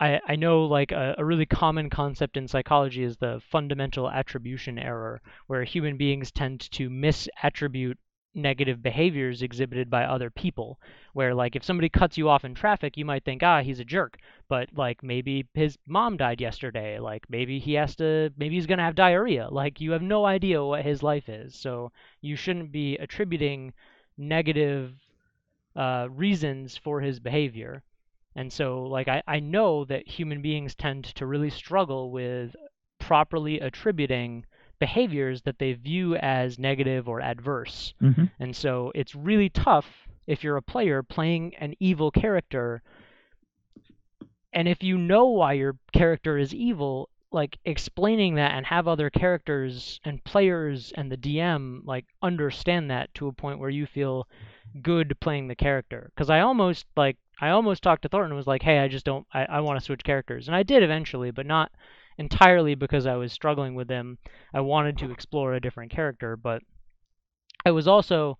I, I know like a, a really common concept in psychology is the fundamental attribution error, where human beings tend to misattribute negative behaviors exhibited by other people. Where like if somebody cuts you off in traffic, you might think, ah, he's a jerk. But like maybe his mom died yesterday, like maybe he has to maybe he's gonna have diarrhea. Like you have no idea what his life is. So you shouldn't be attributing negative uh, reasons for his behavior. And so, like, I, I know that human beings tend to really struggle with properly attributing behaviors that they view as negative or adverse. mhm. And so, it's really tough if you're a player playing an evil character. And if you know why your character is evil, like explaining that and have other characters and players and the DM like understand that to a point where you feel good playing the character because I almost like I almost talked to Thornton and was like, hey, I just don't I, I want to switch characters, and I did eventually, but not entirely because I was struggling with them. I wanted to explore a different character, but I was also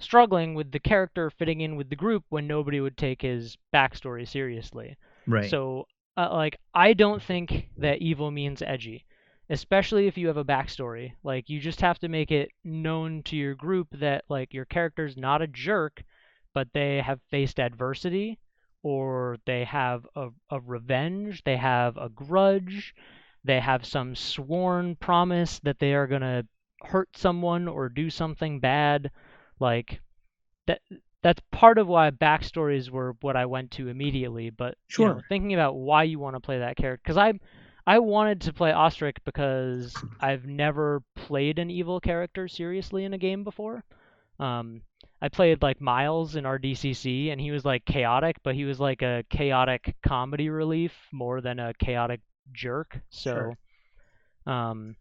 struggling with the character fitting in with the group when nobody would take his backstory seriously. Right. So, uh, like, I don't think that evil means edgy, especially if you have a backstory. Like, you just have to make it known to your group that, like, your character's not a jerk, but they have faced adversity, or they have a, a revenge, they have a grudge, they have some sworn promise that they are going to hurt someone or do something bad. Like, that that's part of why backstories were what I went to immediately. But you know, thinking about why you want to play that character, because I I wanted to play Ostrich because I've never played an evil character seriously in a game before. Um, I played like Miles in our DCC, and he was like chaotic, but he was like a chaotic comedy relief more than a chaotic jerk. So, Sure. um,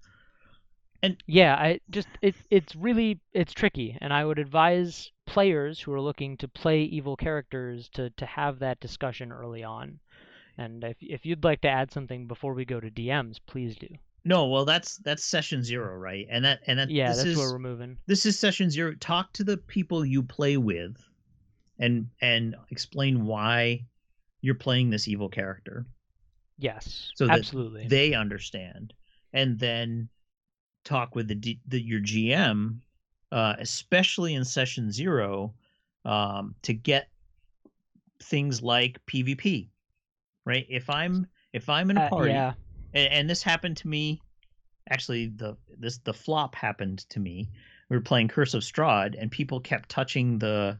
And- yeah, I just it it's really it's tricky, and I would advise players who are looking to play evil characters to to have that discussion early on. And if if you'd like to add something before we go to DMs, please do. No, well, that's that's session zero, right? And that and that Yeah, this that's is where we're moving. this is session zero. Talk to the people you play with, and and explain why you're playing this evil character. Yes, So absolutely. They understand, and then talk with the, D, the your GM, uh, especially in session zero, um, to get things like PvP. Right? If I'm if I'm in a Uh, party, yeah, and, and this happened to me actually the this the flop happened to me. We were playing curse of strahd and people kept touching the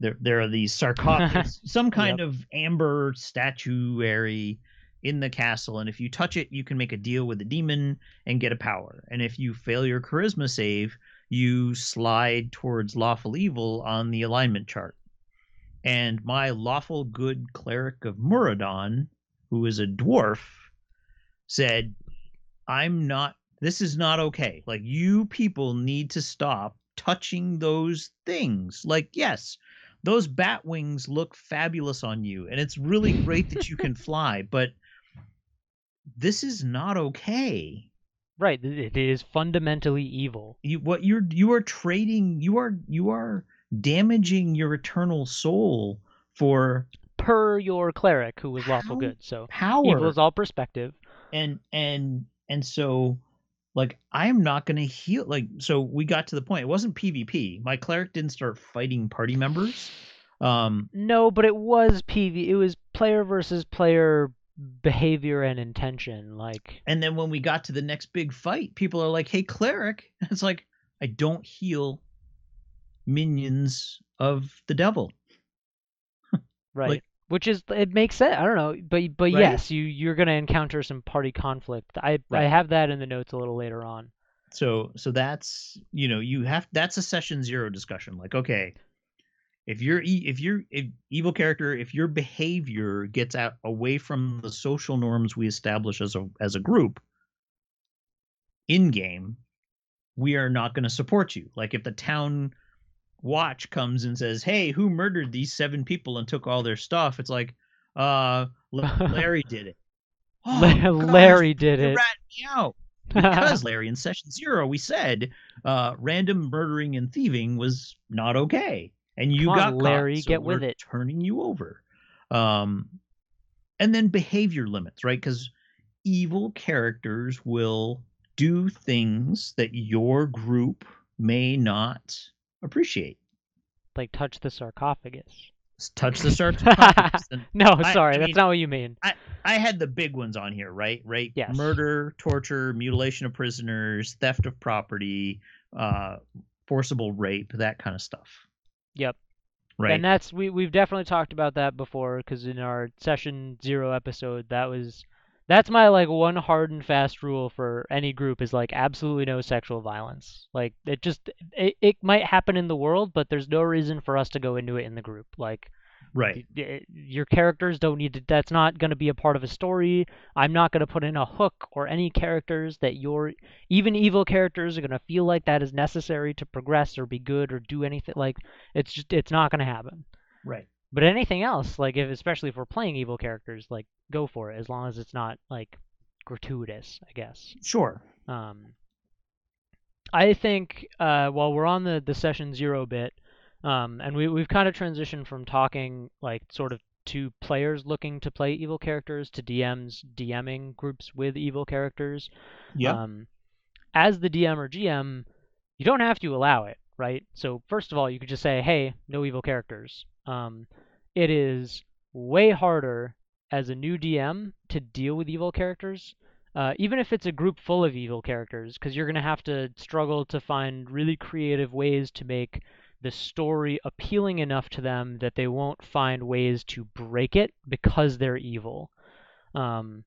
there there are these sarcophagus some kind of amber statuary in the castle and if you touch it you can make a deal with the demon and get a power. And if you fail your charisma save you slide towards lawful evil on the alignment chart. And my lawful good cleric of Moradin who is a dwarf said, I'm not, this is not okay. Like, you people need to stop touching those things. Like, yes, those bat wings look fabulous on you, and it's really great that you can fly, but this is not okay. right. It is fundamentally evil. You what you're you are trading you are you are damaging your eternal soul for Per your cleric, who was lawful How good. So power. evil is all perspective. And and and so like i am not going to heal like so we got to the point it wasn't pvp my cleric didn't start fighting party members um No, but it was PV. It was player versus player behavior and intention. Like, and then when we got to the next big fight people are like hey cleric it's like i don't heal minions of the devil right. Like- Which is it makes sense. I don't know, but but Right? yes, you you're gonna encounter some party conflict. I I have that in the notes a little later on. So so that's you know you have that's a session zero discussion. Like okay, if you're if you're if evil character, if your behavior gets out away from the social norms we establish as a as a group in game, we are not going to support you. Like if the town watch comes and says, "Hey, who murdered these seven people and took all their stuff?" It's like, uh, Larry did it. Oh, Larry gosh, did it. Rat me out because Larry in session zero we said uh, random murdering and thieving was not okay, and you Come got on, Larry, caught, so get with it, turning you over. Um, and then behavior limits, right? Because evil characters will do things that your group may not appreciate. Like touch the sarcophagus touch the sarcophagus. no, sorry, I, I that's mean, not what you mean. I, I had the big ones on here, right? Right? Yes. Murder, torture, mutilation of prisoners, theft of property, uh, forcible rape, that kind of stuff. Yep. Right. And that's we we've definitely talked about that before because in our session zero episode that was that's my like one hard and fast rule for any group is like absolutely no sexual violence. Like it just it, it might happen in the world, but there's no reason for us to go into it in the group. Like right your characters don't need to that's not going to be a part of a story i'm not going to put in a hook or any characters that your even evil characters are going to feel like that is necessary to progress or be good or do anything like it's just it's not going to happen right but anything else, like if especially if we're playing evil characters, like go for it as long as it's not like gratuitous, I guess. Sure. Um, I think uh, while we're on the the session zero bit, um, and we we've kind of transitioned from talking like sort of to players looking to play evil characters to DMs DMing groups with evil characters. Yeah. Um, as the DM or GM, you don't have to allow it, right? So first of all, you could just say, "Hey, no evil characters," Um, it is way harder as a new DM to deal with evil characters, uh, even if it's a group full of evil characters, because you're going to have to struggle to find really creative ways to make the story appealing enough to them that they won't find ways to break it because they're evil. Um,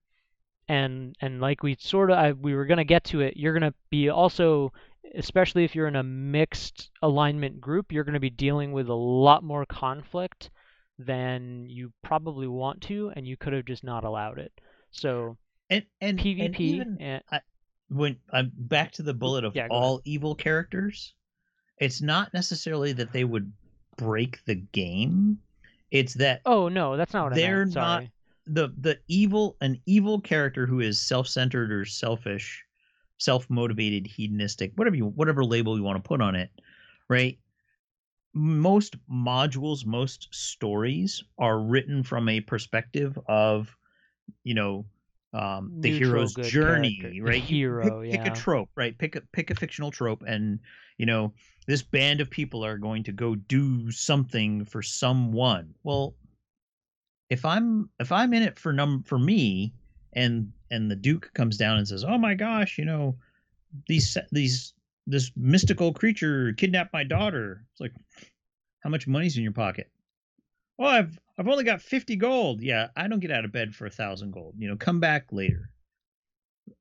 and and like we sort of we were going to get to it, you're going to be also especially if you're in a mixed alignment group, you're going to be dealing with a lot more conflict than you probably want to, and you could have just not allowed it. So and and PvP and even, and, I, when I'm back to the bullet of yeah, all ahead. evil characters, it's not necessarily that they would break the game. It's that oh no, that's not what they're I meant. not the the evil an evil character who is self-centered or selfish self-motivated hedonistic whatever you whatever label you want to put on it right? Most modules most stories are written from a perspective of you know um, the Neutral hero's journey character. right? The hero pick, pick a trope right? Pick a pick a fictional trope and you know this band of people are going to go do something for someone. Well if i'm if i'm in it for num for me and and the duke comes down and says, "Oh my gosh, you know, these these this mystical creature kidnapped my daughter." It's like, how much money's in your pocket? Well, I've I've only got fifty gold. Yeah, I don't get out of bed for a thousand gold. You know, come back later.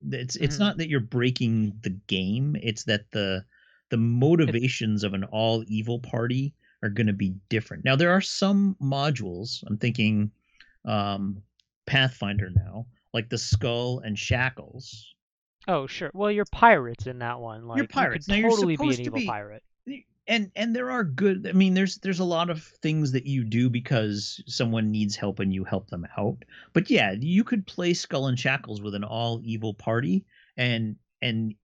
It's it's mm-hmm. not that you're breaking the game. It's that the the motivations of an all evil party are going to be different. Now there are some modules. I'm thinking um, Pathfinder now like the skull and shackles. Oh sure. Well, you're pirates in that one. Like you're pirates. You could now, totally be an to evil be, pirate. And and there are good. I mean, there's there's a lot of things that you do because someone needs help and you help them out. But yeah, you could play Skull and Shackles with an all evil party, and and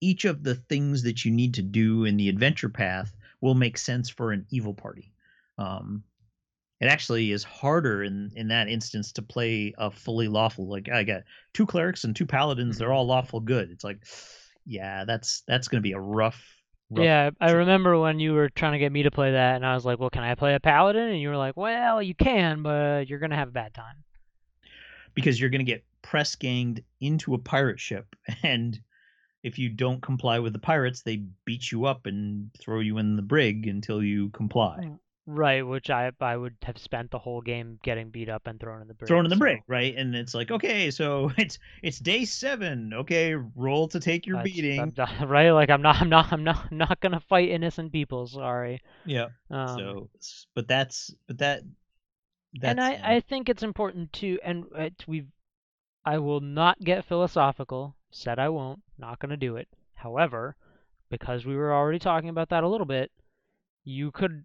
each of the things that you need to do in the adventure path will make sense for an evil party. Um, it actually is harder in in that instance to play a fully lawful like i got two clerics and two paladins they're mm-hmm. all lawful good. It's like yeah that's that's going to be a rough, rough yeah i remember when you were trying to get me to play that and i was like well can i play a paladin? And you were like well you can but you're going to have a bad time. Because you're going to get press ganged into a pirate ship and if you don't comply with the pirates they beat you up and throw you in the brig until you comply hmm. Right, which I I would have spent the whole game getting beat up and thrown in the brig. thrown in the so brig, right? And it's like, okay, so it's it's day seven. Okay, roll to take your that's- beating. Not- right, like I'm not I'm not I'm not I'm not gonna fight innocent people. Sorry. yeah. Um, so, but that's but that. That's, and I, I think it's important to and it, we've I will not get philosophical. Said I won't. Not gonna do it. However, because we were already talking about that a little bit, you could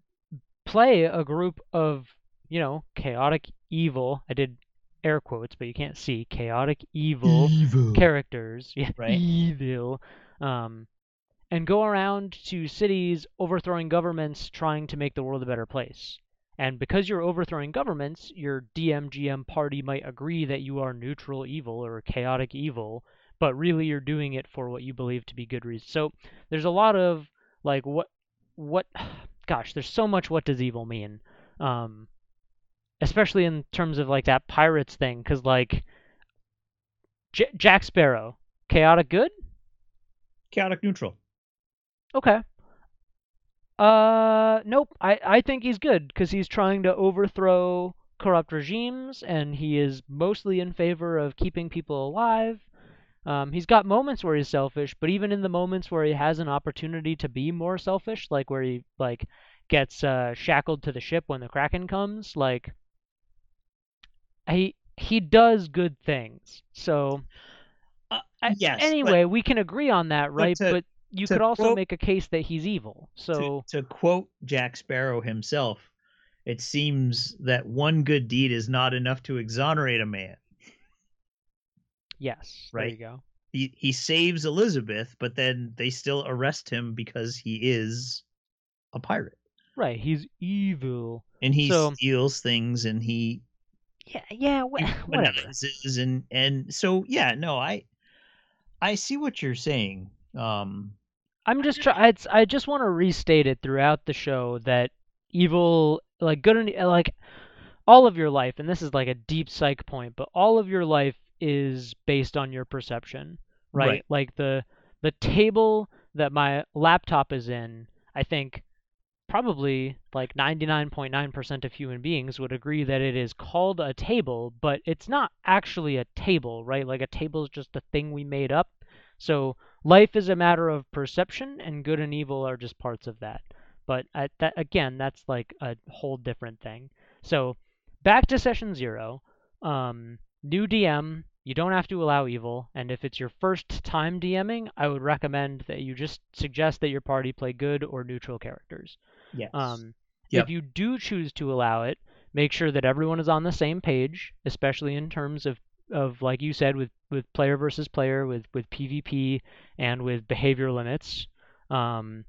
play a group of you know chaotic evil. I did air quotes, but you can't see chaotic evil evil. characters. Yeah, Right. evil. Um, and go around to cities overthrowing governments, trying to make the world a better place. And because you're overthrowing governments, your DMGM party might agree that you are neutral evil or chaotic evil, but really you're doing it for what you believe to be good reasons. So there's a lot of like what what gosh, there's so much what does evil mean? Um especially in terms of like that pirates thing cuz like J- Jack Sparrow, chaotic good? chaotic neutral. Okay. Uh, nope. I, I think he's good because he's trying to overthrow corrupt regimes and he is mostly in favor of keeping people alive. Um, he's got moments where he's selfish, but even in the moments where he has an opportunity to be more selfish, like where he like gets uh, shackled to the ship when the Kraken comes, like he he does good things. So Uh, yes. but anyway, we can agree on that, right? to- but you could also quote- make a case that he's evil. So to, to quote Jack Sparrow himself, it seems that one good deed is not enough to exonerate a man. Yes, there you Right. go. He he saves Elizabeth, but then they still arrest him because he is a pirate Right, he's evil. and he So- steals things and he Yeah, yeah, wha- whatever. and and so yeah, no, I I see what you're saying. Um, I'm just trying. It's, I just want to restate it throughout the show that evil, like good and like all of your life, and this is like a deep psych point, but all of your life is based on your perception, right? Right. Like the the table that my laptop is in, I think probably like 99.9% of human beings would agree that it is called a table, but it's not actually a table, right? Like a table is just a thing we made up. So life is a matter of perception, and good and evil are just parts of that. But at that again, that's like a whole different thing. So back to session zero. Um, new DM. You don't have to allow evil, and if it's your first time DMing, I would recommend that you just suggest that your party play good or neutral characters. yes. Um, Yep. If you do choose to allow it, make sure that everyone is on the same page, especially in terms of, of like you said, with, with player versus player, with, with PvP, and with behavior limits. Um,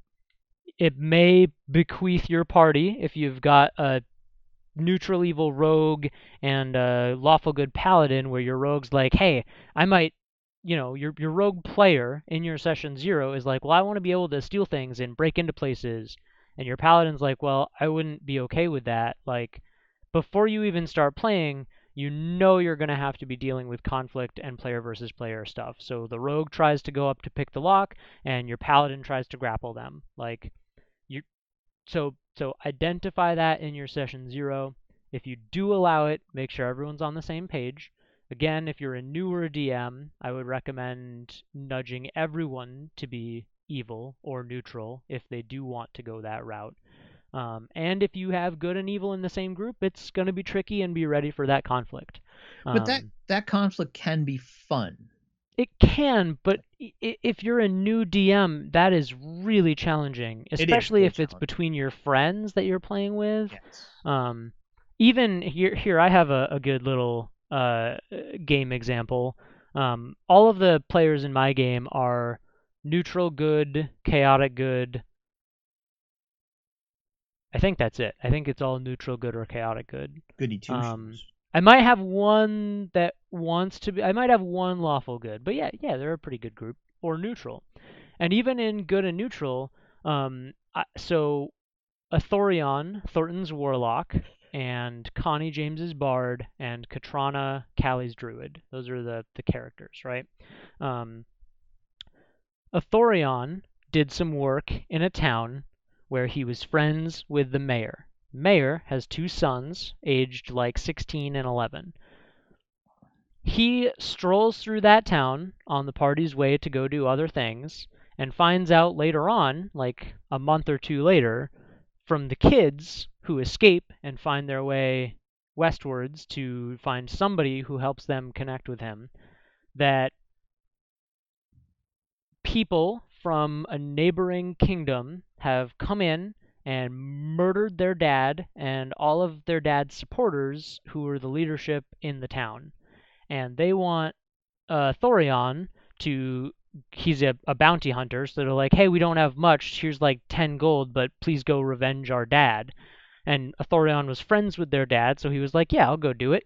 it may bequeath your party if you've got a neutral evil rogue and lawful good paladin where your rogue's like, hey, I might you know, your your rogue player in your session zero is like, well, I want to be able to steal things and break into places, and your paladin's like, well, I wouldn't be okay with that. Like, before you even start playing, you know you're gonna have to be dealing with conflict and player versus player stuff. So the rogue tries to go up to pick the lock, and your paladin tries to grapple them. Like, you, so so identify that in your session zero. If you do allow it, make sure everyone's on the same page. Again, if you're a newer DM, I would recommend nudging everyone to be evil or neutral if they do want to go that route. Um, and if you have good and evil in the same group, it's going to be tricky and be ready for that conflict. but that Um, that conflict can be fun. It can, but if you're a new DM, that is really challenging, especially really if it's between your friends that you're playing with. Yes. Um, even here, here I have a, a good little uh, game example. Um, all of the players in my game are neutral good, chaotic good. I think that's it. I think it's all neutral good or chaotic good. Goody two um, shoes. I might have one that wants to be. I might have one lawful good, but yeah, yeah, they're a pretty good group or neutral. And even in good and neutral, um, I, so Athorion, Thornton's warlock, and Connie James's bard, and Katrana Callie's druid. Those are the the characters, right? Um, Athorion did some work in a town where he was friends with the mayor. Mayor has two sons, aged like 16 and 11. He strolls through that town on the party's way to go do other things and finds out later on, like a month or two later, from the kids who escape and find their way westwards to find somebody who helps them connect with him, that people from a neighboring kingdom have come in and murdered their dad and all of their dad's supporters who were the leadership in the town. And they want uh, Thorion to he's a, a bounty hunter, so they're like, hey, we don't have much. Here's like 10 gold, but please go revenge our dad. And Thorion was friends with their dad, so he was like, yeah, I'll go do it.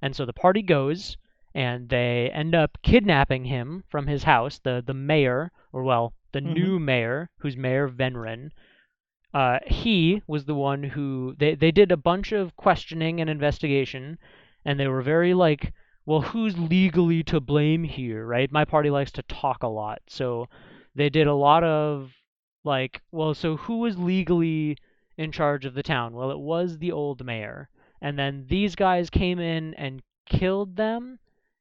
And so the party goes, and they end up kidnapping him from his house. The the mayor, or well, the Mhm. new mayor, who's Mayor Venrin. Uh, he was the one who they they did a bunch of questioning and investigation, and they were very like, well, who's legally to blame here, right? My party likes to talk a lot, so they did a lot of like, well, so who was legally in charge of the town? Well, it was the old mayor. And then these guys came in and killed them.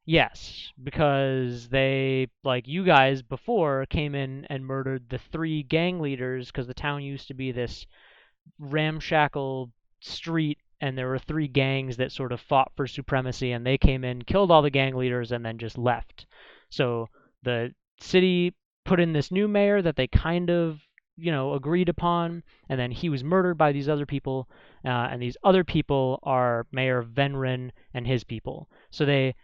Yes, because they, like you guys before, came in and murdered the three gang leaders because the town used to be this ramshackle street and there were three gangs that sort of fought for supremacy and they came in, killed all the gang leaders and then just left. So the city put in this new mayor that they kind of, you know, agreed upon and then he was murdered by these other people uh, and these other people are Mayor Venrin and his people. So they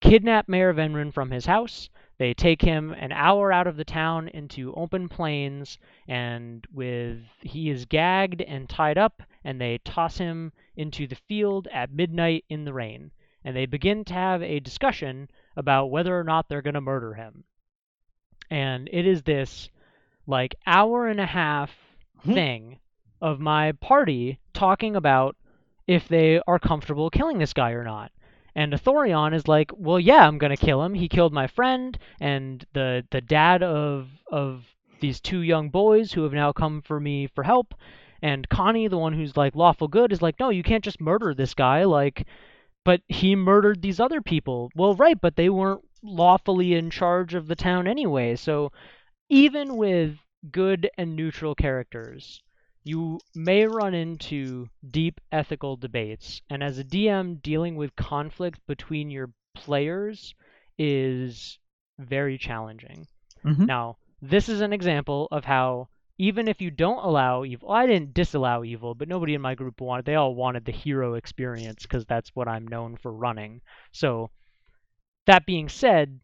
kidnap Mayor Venrin from his house. They take him an hour out of the town into open plains, and with he is gagged and tied up, and they toss him into the field at midnight in the rain. And they begin to have a discussion about whether or not they're going to murder him. And it is this like hour and a half Hmm. thing of my party talking about if they are comfortable killing this guy or not. And Athorion is like, well, yeah, I'm gonna kill him. He killed my friend and the the dad of of these two young boys who have now come for me for help. And Connie, the one who's like lawful good, is like, no, you can't just murder this guy. Like, but he murdered these other people. Well, right, but they weren't lawfully in charge of the town anyway. So even with good and neutral characters, you may run into deep ethical debates. And as a DM, dealing with conflict between your players is very challenging. Mhm. Now, this is an example of how even if you don't allow evil, I didn't disallow evil, but nobody in my group wanted. They all wanted the hero experience because that's what I'm known for running. So, that being said,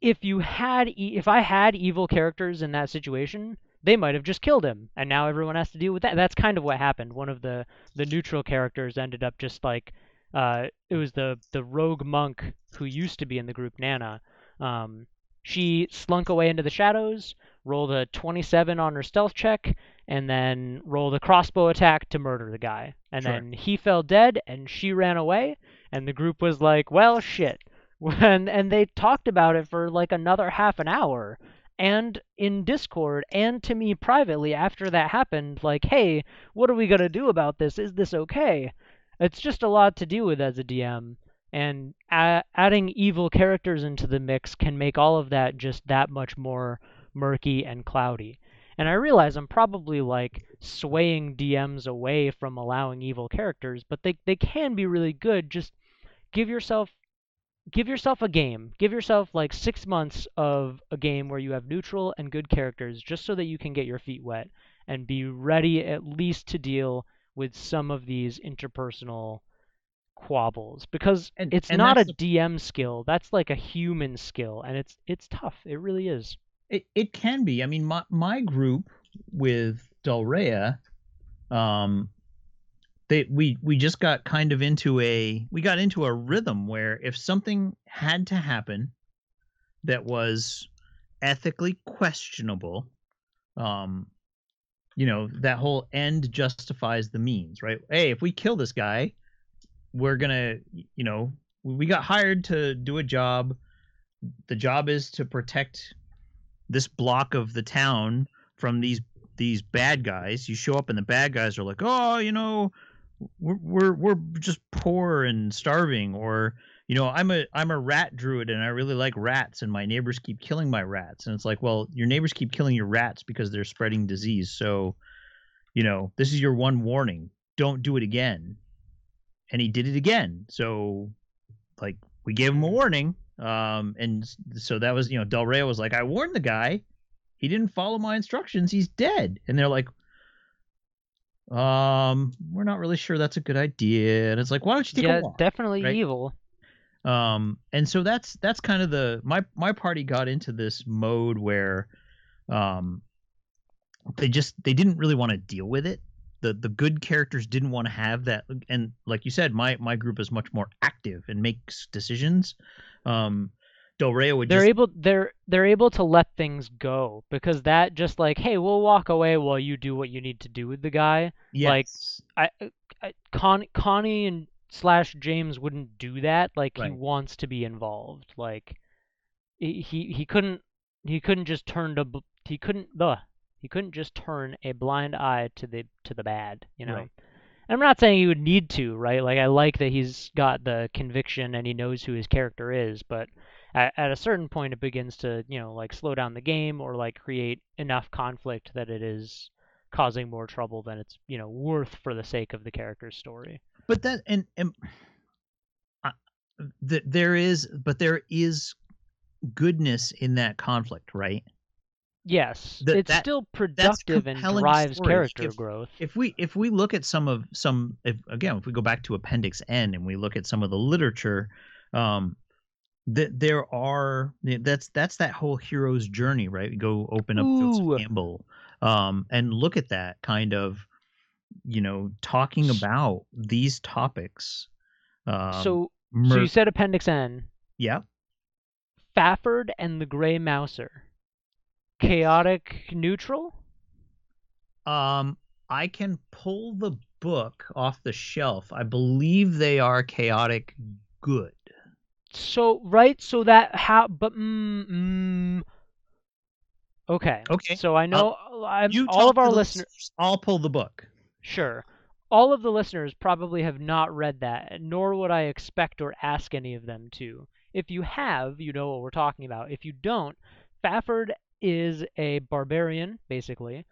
if you had, e- if I had evil characters in that situation, they might have just killed him, and now everyone has to deal with that. That's kind of what happened. One of the the neutral characters ended up just like, uh, it was the the rogue monk who used to be in the group, Nana. Um, she slunk away into the shadows, rolled a 27 on her stealth check, and then rolled a crossbow attack to murder the guy. And Sure. then he fell dead, and she ran away, and the group was like, well, shit. And, and they talked about it for like another half an hour. And in Discord, and to me privately after that happened, like, hey, what are we going to do about this? Is this okay? It's just a lot to deal with as a DM and a- adding evil characters into the mix can make all of that just that much more murky and cloudy. And I realize I'm probably like swaying DMs away from allowing evil characters, but they, they can be really good. Just give yourself give yourself a game. Give yourself like six months of a game where you have neutral and good characters just so that you can get your feet wet and be ready at least to deal with some of these interpersonal quabbles because And- it's and not a DM skill. That's like a human skill and it's it's tough. It really is. It it can be. I mean, my my group with Del Rey, um, they we we just got kind of into a we got into a rhythm where if something had to happen that was ethically questionable, um, you know, that whole end justifies the means, right? Hey, if we kill this guy, we're gonna, you know, we got hired to do a job. The job is to protect this block of the town from these these bad guys. You show up and the bad guys are like, oh, you know, we're we're, we're just poor and starving, or you know, I'm a I'm a rat druid and I really like rats, and my neighbors keep killing my rats. And it's like, well, your neighbors keep killing your rats because they're spreading disease. So, you know, this is your one warning: don't do it again. And he did it again. So, like, we gave him a warning. Um, and so that was, you know, Del Rey was like, I warned the guy. He didn't follow my instructions. He's dead. And they're like, um, we're not really sure that's a good idea. And it's like, why don't you take yeah, a walk? definitely right? evil. Um, and so that's that's kind of the my my party got into this mode where, um, they just they didn't really want to deal with it. The the good characters didn't want to have that, and like you said, my my group is much more active and makes decisions. Um, Del Rey would They're just able they're they're able to let things go because that just like, hey, we'll walk away while you do what you need to do with the guy. like, I, I Con, Connie and slash James wouldn't do that. Like he wants to be involved. Like he he, he couldn't he couldn't just turn to he couldn't the he couldn't just turn a blind eye to the to the bad. You know. Right. I'm not saying he would need to, right? Like I like that he's got the conviction and he knows who his character is, but at, at a certain point it begins to, you know, like slow down the game or like create enough conflict that it is causing more trouble than it's, you know, worth for the sake of the character's story. but that and and uh, th- there is but there is goodness in that conflict, right? Yes, Th- it's that- still productive and drives story. character If- growth. if we if we look at some of some if again if we go back to appendix n and we look at some of the literature um that there are that's that's that whole hero's journey right we go open up Ooh. Joseph Campbell um and look at that kind of you know talking about these topics um so, so you said Appendix N. yeah Fafhrd and the Gray Mouser. Chaotic neutral? um i can pull the book off the shelf i believe they are chaotic good So right, so that how, but mm, mm, okay. Okay. So I know You all of our the listeners. I'll pull the book. Sure, all of the listeners probably have not read that, nor would I expect or ask any of them to. If you have, you know what we're talking about. If you don't, Fafhrd is a barbarian, basically,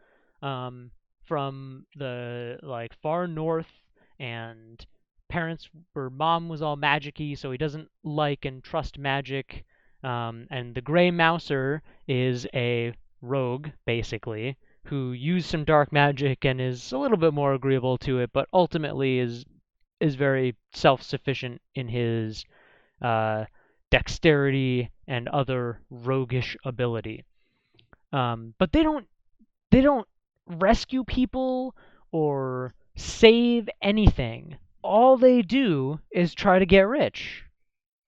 um, from the like far north, and parents or mom was all magicy, so he doesn't like and trust magic. Um, and the Gray Mouser is a rogue, basically, who used some dark magic and is a little bit more agreeable to it, but ultimately is is very self-sufficient in his uh, dexterity and other roguish ability. Um, but they don't they don't rescue people or save anything. All they do is try to get rich.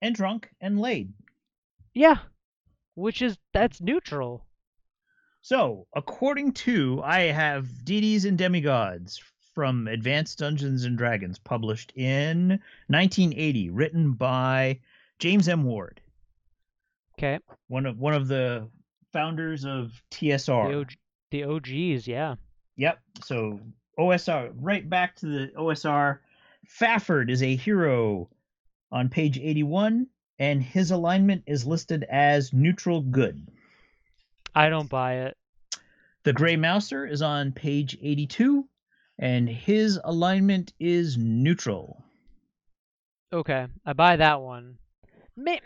And drunk and laid. Yeah, which is that's neutral. So, according to I have deities and demigods from Advanced Dungeons and Dragons, published in 1980, written by James M. Ward, Okay, one of one of the founders of the, TSR. OG, the OGs, yeah. Yep. So OSR, right back to the OSR. Fafhrd is a hero on page 81, and his alignment is listed as neutral good. I don't buy it. The Gray Mouser is on page 82, and his alignment is neutral. Okay, I buy that one. May-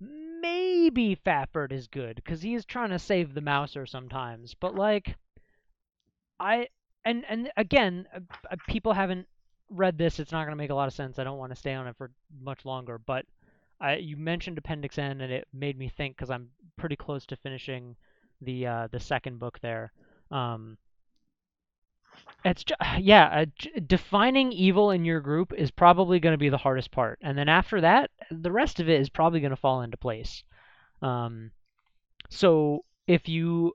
maybe Fafhrd is good because he is trying to save the Mouser sometimes, but like, I and and again, uh, uh, people haven't read this. It's not going to make a lot of sense. I don't want to stay on it for much longer, but I you mentioned Appendix N, and it made me think because I'm pretty close to finishing the uh, the second book there. Um, it's ju- yeah, uh, j- defining evil in your group is probably going to be the hardest part, and then after that, the rest of it is probably going to fall into place. Um, so if you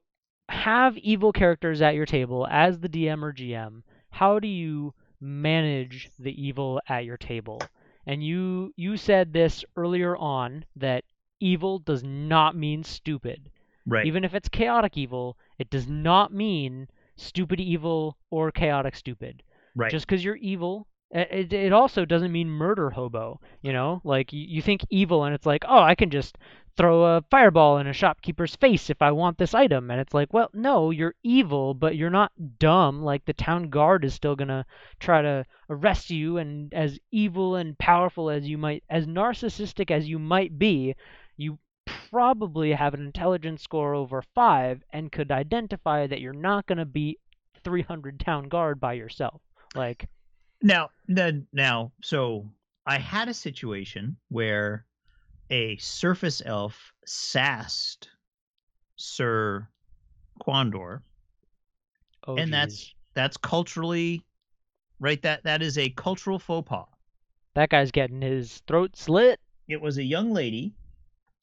have evil characters at your table as the DM or GM, how do you manage the evil at your table? And you you said this earlier on that evil does not mean stupid. Right. Even if it's chaotic evil, It does not mean stupid evil or chaotic stupid. Right. Just because you're evil, it, it also doesn't mean murder hobo. You know, like you, you think evil and it's like, oh, I can just throw a fireball in a shopkeeper's face if I want this item. And it's like, well, no, you're evil, but you're not dumb. Like the town guard is still going to try to arrest you. And as evil and powerful as you might, as narcissistic as you might be, you probably have an intelligence score over five and could identify that you're not going to beat 300 town guard by yourself. Like, now, then, now, so I had a situation where a surface elf sassed Sir Quandor, oh, and geez. that's that's culturally right. That that is a cultural faux pas. that guy's getting his throat slit. It was a young lady,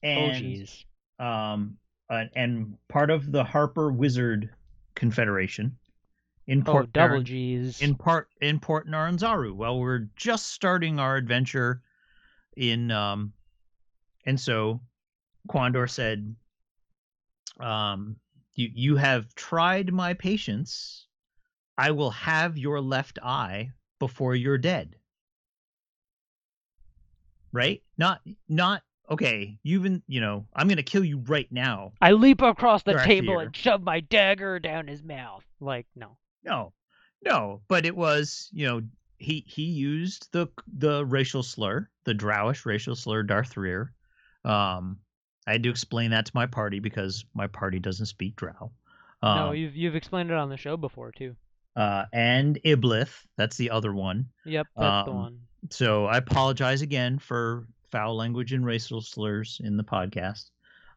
Oh, and jeez. um, uh, and part of the Harper Wizard Confederation in Oh, Port double Nar- G's. in part in Port Naranzaru. Well, we're just starting our adventure in um and so Quandor said um you you have tried my patience. I will have your left eye before you're dead. Right? Not not okay, you've been, you know, I'm going to kill you right now. I leap across the table and shove my dagger down his mouth. Like, no. No, no, but it was you know he he used the the racial slur, the Drowish racial slur, darthiir. Um, I had to explain that to my party because my party doesn't speak Drow. Um, no, you've you've explained it on the show before too. uh, and Iblith, that's the other one. Yep, that's the Um, one. So I apologize again for foul language and racial slurs in the podcast.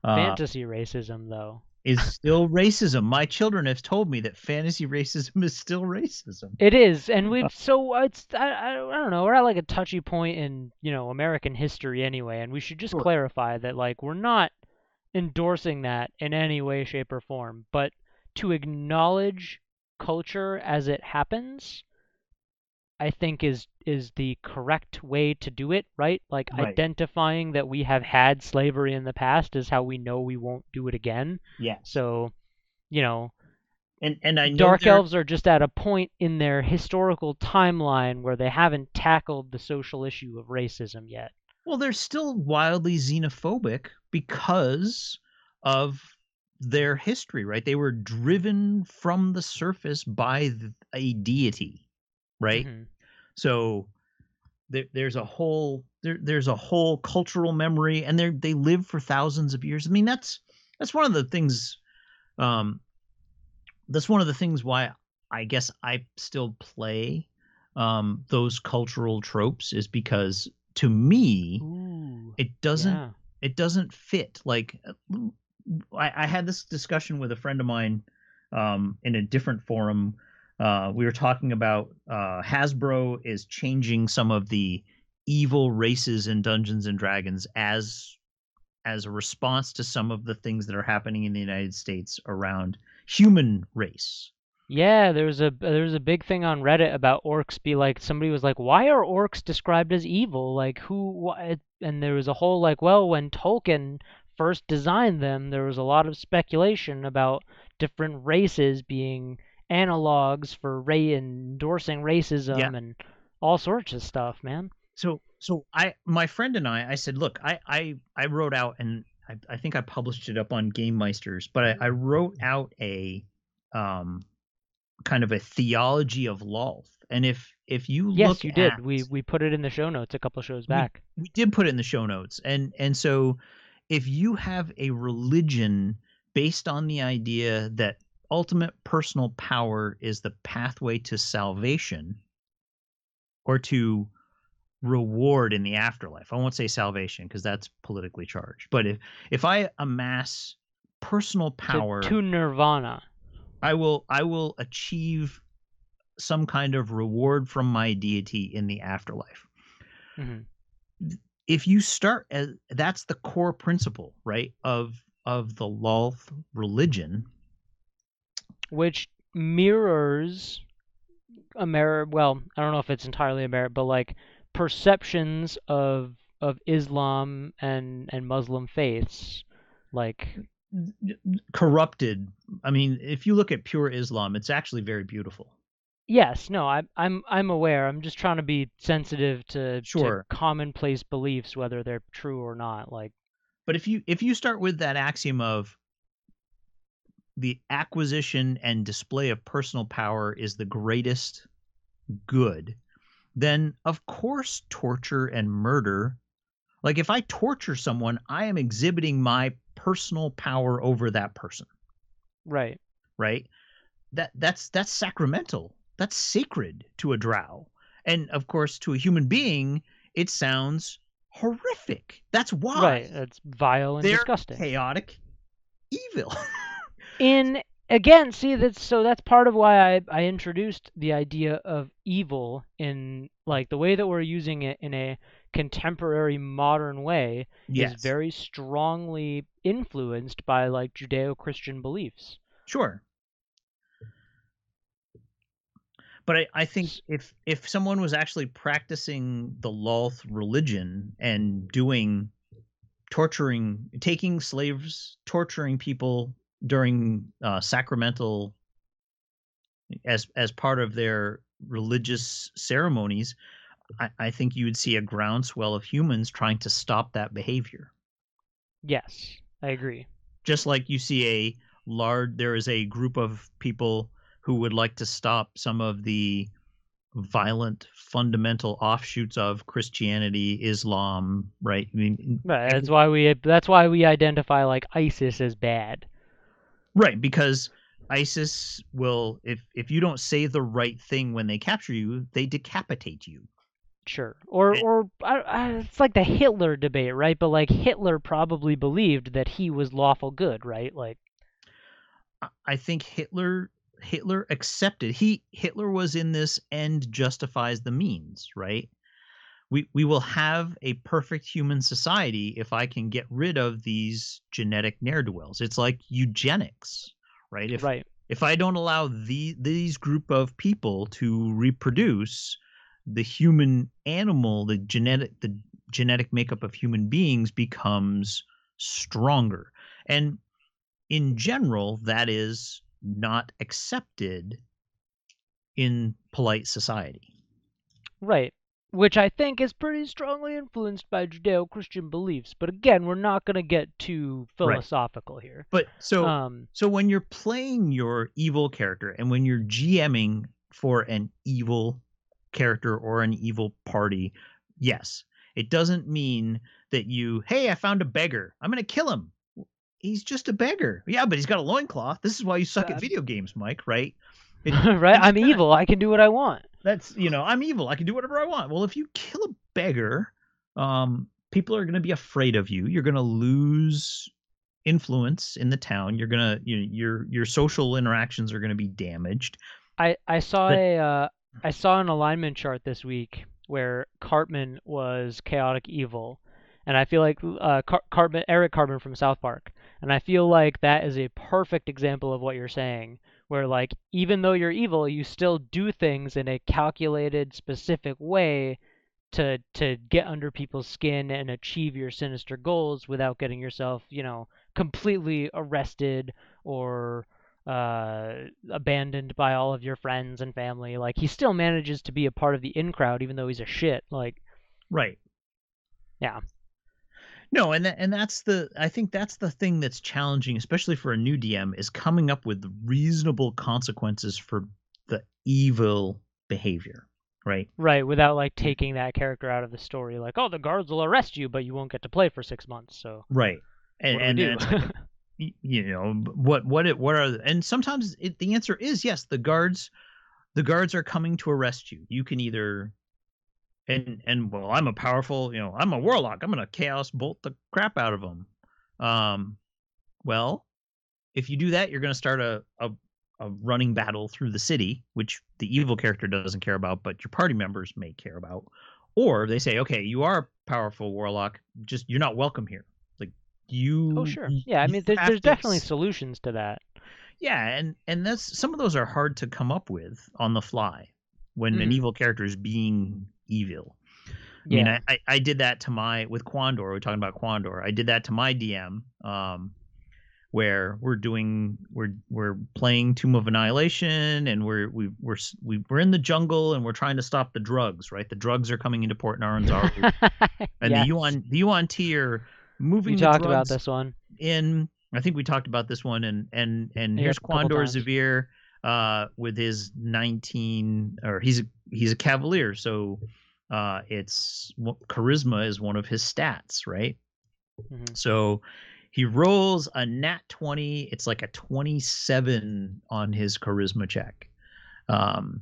Uh, Fantasy racism, though. Is still racism. My children have told me that fantasy racism is still racism. It is, and we've so uh, it's I, I I don't know we're at like a touchy point in you know American history anyway, and we should just Sure. clarify that like we're not endorsing that in any way, shape, or form, but to acknowledge culture as it happens, I think is is the correct way to do it, right? Like Right. identifying that we have had slavery in the past is how we know we won't do it again. Yeah. So, you know, and and I know Dark there- elves are just at a point in their historical timeline where they haven't tackled the social issue of racism yet. Well, they're still wildly xenophobic because of their history, right? They were driven from the surface by a deity, right? Mhm. So there, there's a whole there, there's a whole cultural memory, and they they live for thousands of years. I mean, that's that's one of the things. Um, that's one of the things why I guess I still play um, those cultural tropes is because to me Ooh. it doesn't yeah. it doesn't fit like uh, I, I had this discussion with a friend of mine um, in a different forum uh, we were talking about uh, hasbro is changing some of the evil races in dungeons and dragons as as a response to some of the things that are happening in the united states around human race Yeah, there was a there was a big thing on Reddit about orcs. Be like, somebody was like, "Why are orcs described as evil? Like, who?" And there was a whole like, well, when Tolkien first designed them, there was a lot of speculation about different races being analogs for Ray endorsing racism Yeah. and all sorts of stuff, man. so so i my friend and i i said look i i i wrote out and i, I think i published it up on game meisters but I, I wrote out a um kind of a theology of lolth and if if you Yes, look you did. at- We we put it in the show notes a couple shows We- back. we did put it in the show notes and and so if you have a religion based on the idea that ultimate personal power is the pathway to salvation or to reward in the afterlife. I won't say salvation because that's politically charged but if if i amass personal power to Nirvana. i will i will achieve some kind of reward from my deity in the afterlife. Hmm if you start as that's the core principle right of of the Lolth religion which mirrors Amer well, I don't know if it's entirely Amer but like perceptions of of Islam and and Muslim faiths. Like corrupted. I mean, if you look at pure Islam, it's actually very beautiful. Yes, no, I'm I'm I'm aware. I'm just trying to be sensitive to, Sure. to commonplace beliefs, whether they're true or not. Like, But if you if you start with that axiom of the acquisition and display of personal power is the greatest good, then of course torture and murder. Like if I torture someone, I am exhibiting my personal power over that person, right, right? That that's that's sacramental. That's sacred to a drow. And of course to a human being, it sounds horrific. That's why right. It's vile and they're disgusting. chaotic evil. in again see that's so that's part of why I, I introduced the idea of evil in like the way that we're using it in a contemporary modern way yes. is very strongly influenced by like judeo-christian beliefs Sure. But I, I think if if someone was actually practicing the Lolth religion and doing torturing taking slaves, torturing people during uh, sacramental as as part of their religious ceremonies, I, I think you would see a groundswell of humans trying to stop that behavior. yes i agree just like you see a large there is a group of people who would like to stop some of the violent fundamental offshoots of Christianity, Islam, right? I mean, that's why we that's why we identify like isis as bad right, because ISIS will if if you don't say the right thing when they capture you, they decapitate you. Sure. Or or I, I, it's like the Hitler debate, right? But like Hitler probably believed that he was lawful good, right? Like I- I think Hitler Hitler accepted he Hitler was in this end justifies the means, right? We we will have a perfect human society if I can get rid of these genetic ne'er do wells. It's like eugenics, right? If right. if I don't allow the these group of people to reproduce, the human animal, the genetic the genetic makeup of human beings becomes stronger. And in general, that is not accepted in polite society. Right. Which I think is pretty strongly influenced by Judeo-Christian beliefs. But again, we're not going to get too Right. philosophical here. But so Um so when you're playing your evil character and when you're GMing for an evil character or an evil party, yes, it doesn't mean that you, hey, I found a beggar. I'm going to kill him. He's just a beggar. Yeah, but he's got a loincloth. This is why you suck Uh, at video games, Mike, right? It- right? I'm evil. I can do what I want. That's you know i'm evil. I can do whatever i want. Well if you kill a beggar um people are going to be afraid of you. You're going to lose influence in the town. You're going to you know, your your social interactions are going to be damaged. I I saw But- a uh, I saw an alignment chart this week where Cartman was chaotic evil, and I feel like uh, Car- Cartman Eric Cartman from South Park, and I feel like that is a perfect example of what you're saying, where like even though you're evil, you still do things in a calculated, specific way to to get under people's skin and achieve your sinister goals without getting yourself, you know, completely arrested or uh, abandoned by all of your friends and family. Like he still manages to be a part of the in crowd, even though he's a shit. Like right Yeah. No and that, and that's the i think that's the thing that's challenging especially for a new dm is coming up with reasonable consequences for the evil behavior right right, without like taking that character out of the story. Like oh, the guards will arrest you, but you won't get to play for six months. So right and and, and you know what what it what are and sometimes it, the answer is yes the guards the guards are coming to arrest you you can either and and well i'm a powerful you know i'm a warlock i'm gonna chaos bolt the crap out of them um well if you do that you're gonna start a a, a running battle through the city which the evil character doesn't care about but your party members may care about or they say okay you are a powerful warlock just you're not welcome here like you oh sure, yeah. I mean, there, have there's definitely solutions to that. yeah, and and that's some of those are hard to come up with on the fly when an Mhm. evil character is being evil. I mean. I, I, I did that to my with Quandor. We're talking about Quandor. I did that to my DM. Um, where we're doing we're we're playing Tomb of Annihilation and we're we we're we, we're in the jungle and we're trying to stop the drugs, right? The drugs are coming into Port Naranzaru, and yes. the Yuan the Yuan Ti are moving. You the talked about this one. in. I think we talked about this one, and and and Yeah, here's Quandor. Zavir uh, with his 19 or he's a he's a cavalier, so uh, it's charisma is one of his stats, right? Mhm. So he rolls a nat 20. It's like a 27 on his charisma check. Um,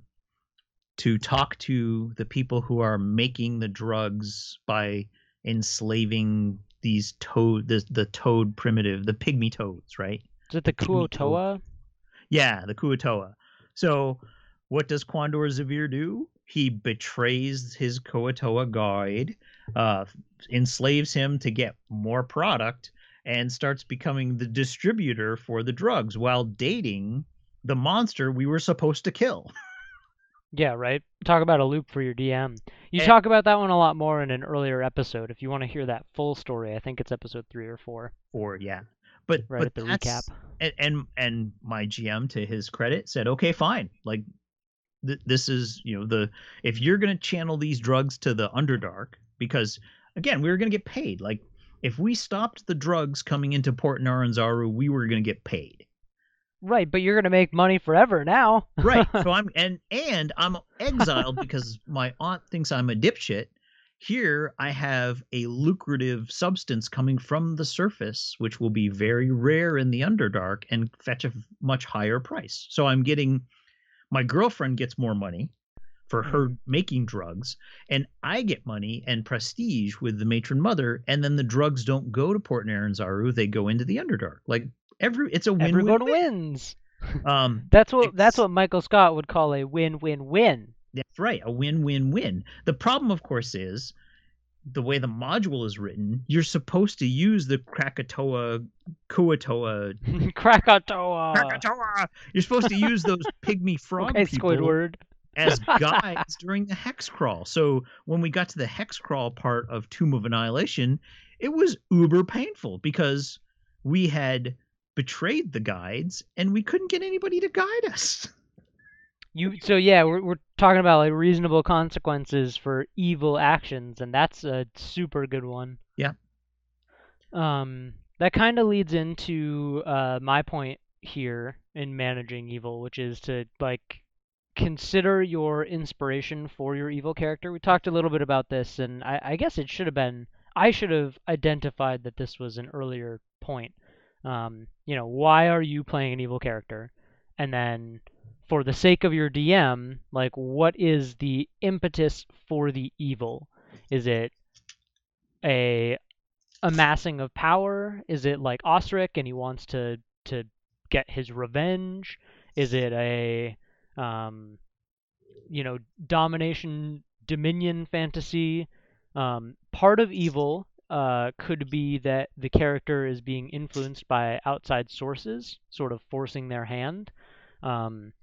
to talk to the people who are making the drugs by enslaving these toad the, the toad primitive, the pygmy toads, right? Is it the. Kuotoa? Yeah, the Kuatoa. So, what does Quandor Zavir do? He betrays his Kuatoa guide, uh, enslaves him to get more product, and starts becoming the distributor for the drugs while dating the monster we were supposed to kill. Yeah, right. Talk about a loop for your DM. You And- talk about that one a lot more in an earlier episode. If you want to hear that full story, I think it's episode three or four, Or yeah, but right but at the recap. and and and my GM to his credit said, "Okay, fine. Like th- this is, you know, the if you're going to channel these drugs to the underdark because again, we were going to get paid. Like if we stopped the drugs coming into Port Naranzaru, we were going to get paid. Right, but you're gonna make money forever now. Right. so I'm and and I'm exiled because my aunt thinks I'm a dipshit. Here I have a lucrative substance coming from the surface, which will be very rare in the Underdark and fetch a much higher price. So I'm getting my girlfriend gets more money for her making drugs, and I get money and prestige with the matron mother, and then the drugs don't go to Port Naranzaru, they go into the Underdark. Like every it's a win Everyone win. wins. Um That's what that's what Michael Scott would call a win-win-win. That's right, a win-win-win. The problem, of course, is the way the module is written. You're supposed to use the Krakatoa, Kuatoa, Krakatoa. Krakatoa. You're supposed to use those pygmy frog Okay, people Squidward. as guides during the hex crawl. So when we got to the hex crawl part of Tomb of Annihilation, it was uber painful because we had betrayed the guides and we couldn't get anybody to guide us. You so yeah, we're we're talking about like reasonable consequences for evil actions, and that's a super good one. Yeah. Um, that kind of leads into uh my point here in managing evil, which is to like consider your inspiration for your evil character. We talked a little bit about this, and I, I guess it should have been I should have identified that this was an earlier point. Um, you know, why are you playing an evil character? And then for the sake of your DM, like what is the impetus for the evil? Is it a amassing of power? Is it like Osric and he wants to to get his revenge? Is it a um you know domination dominion fantasy? Um part of evil uh, could be that the character is being influenced by outside sources, sort of forcing their hand. Um,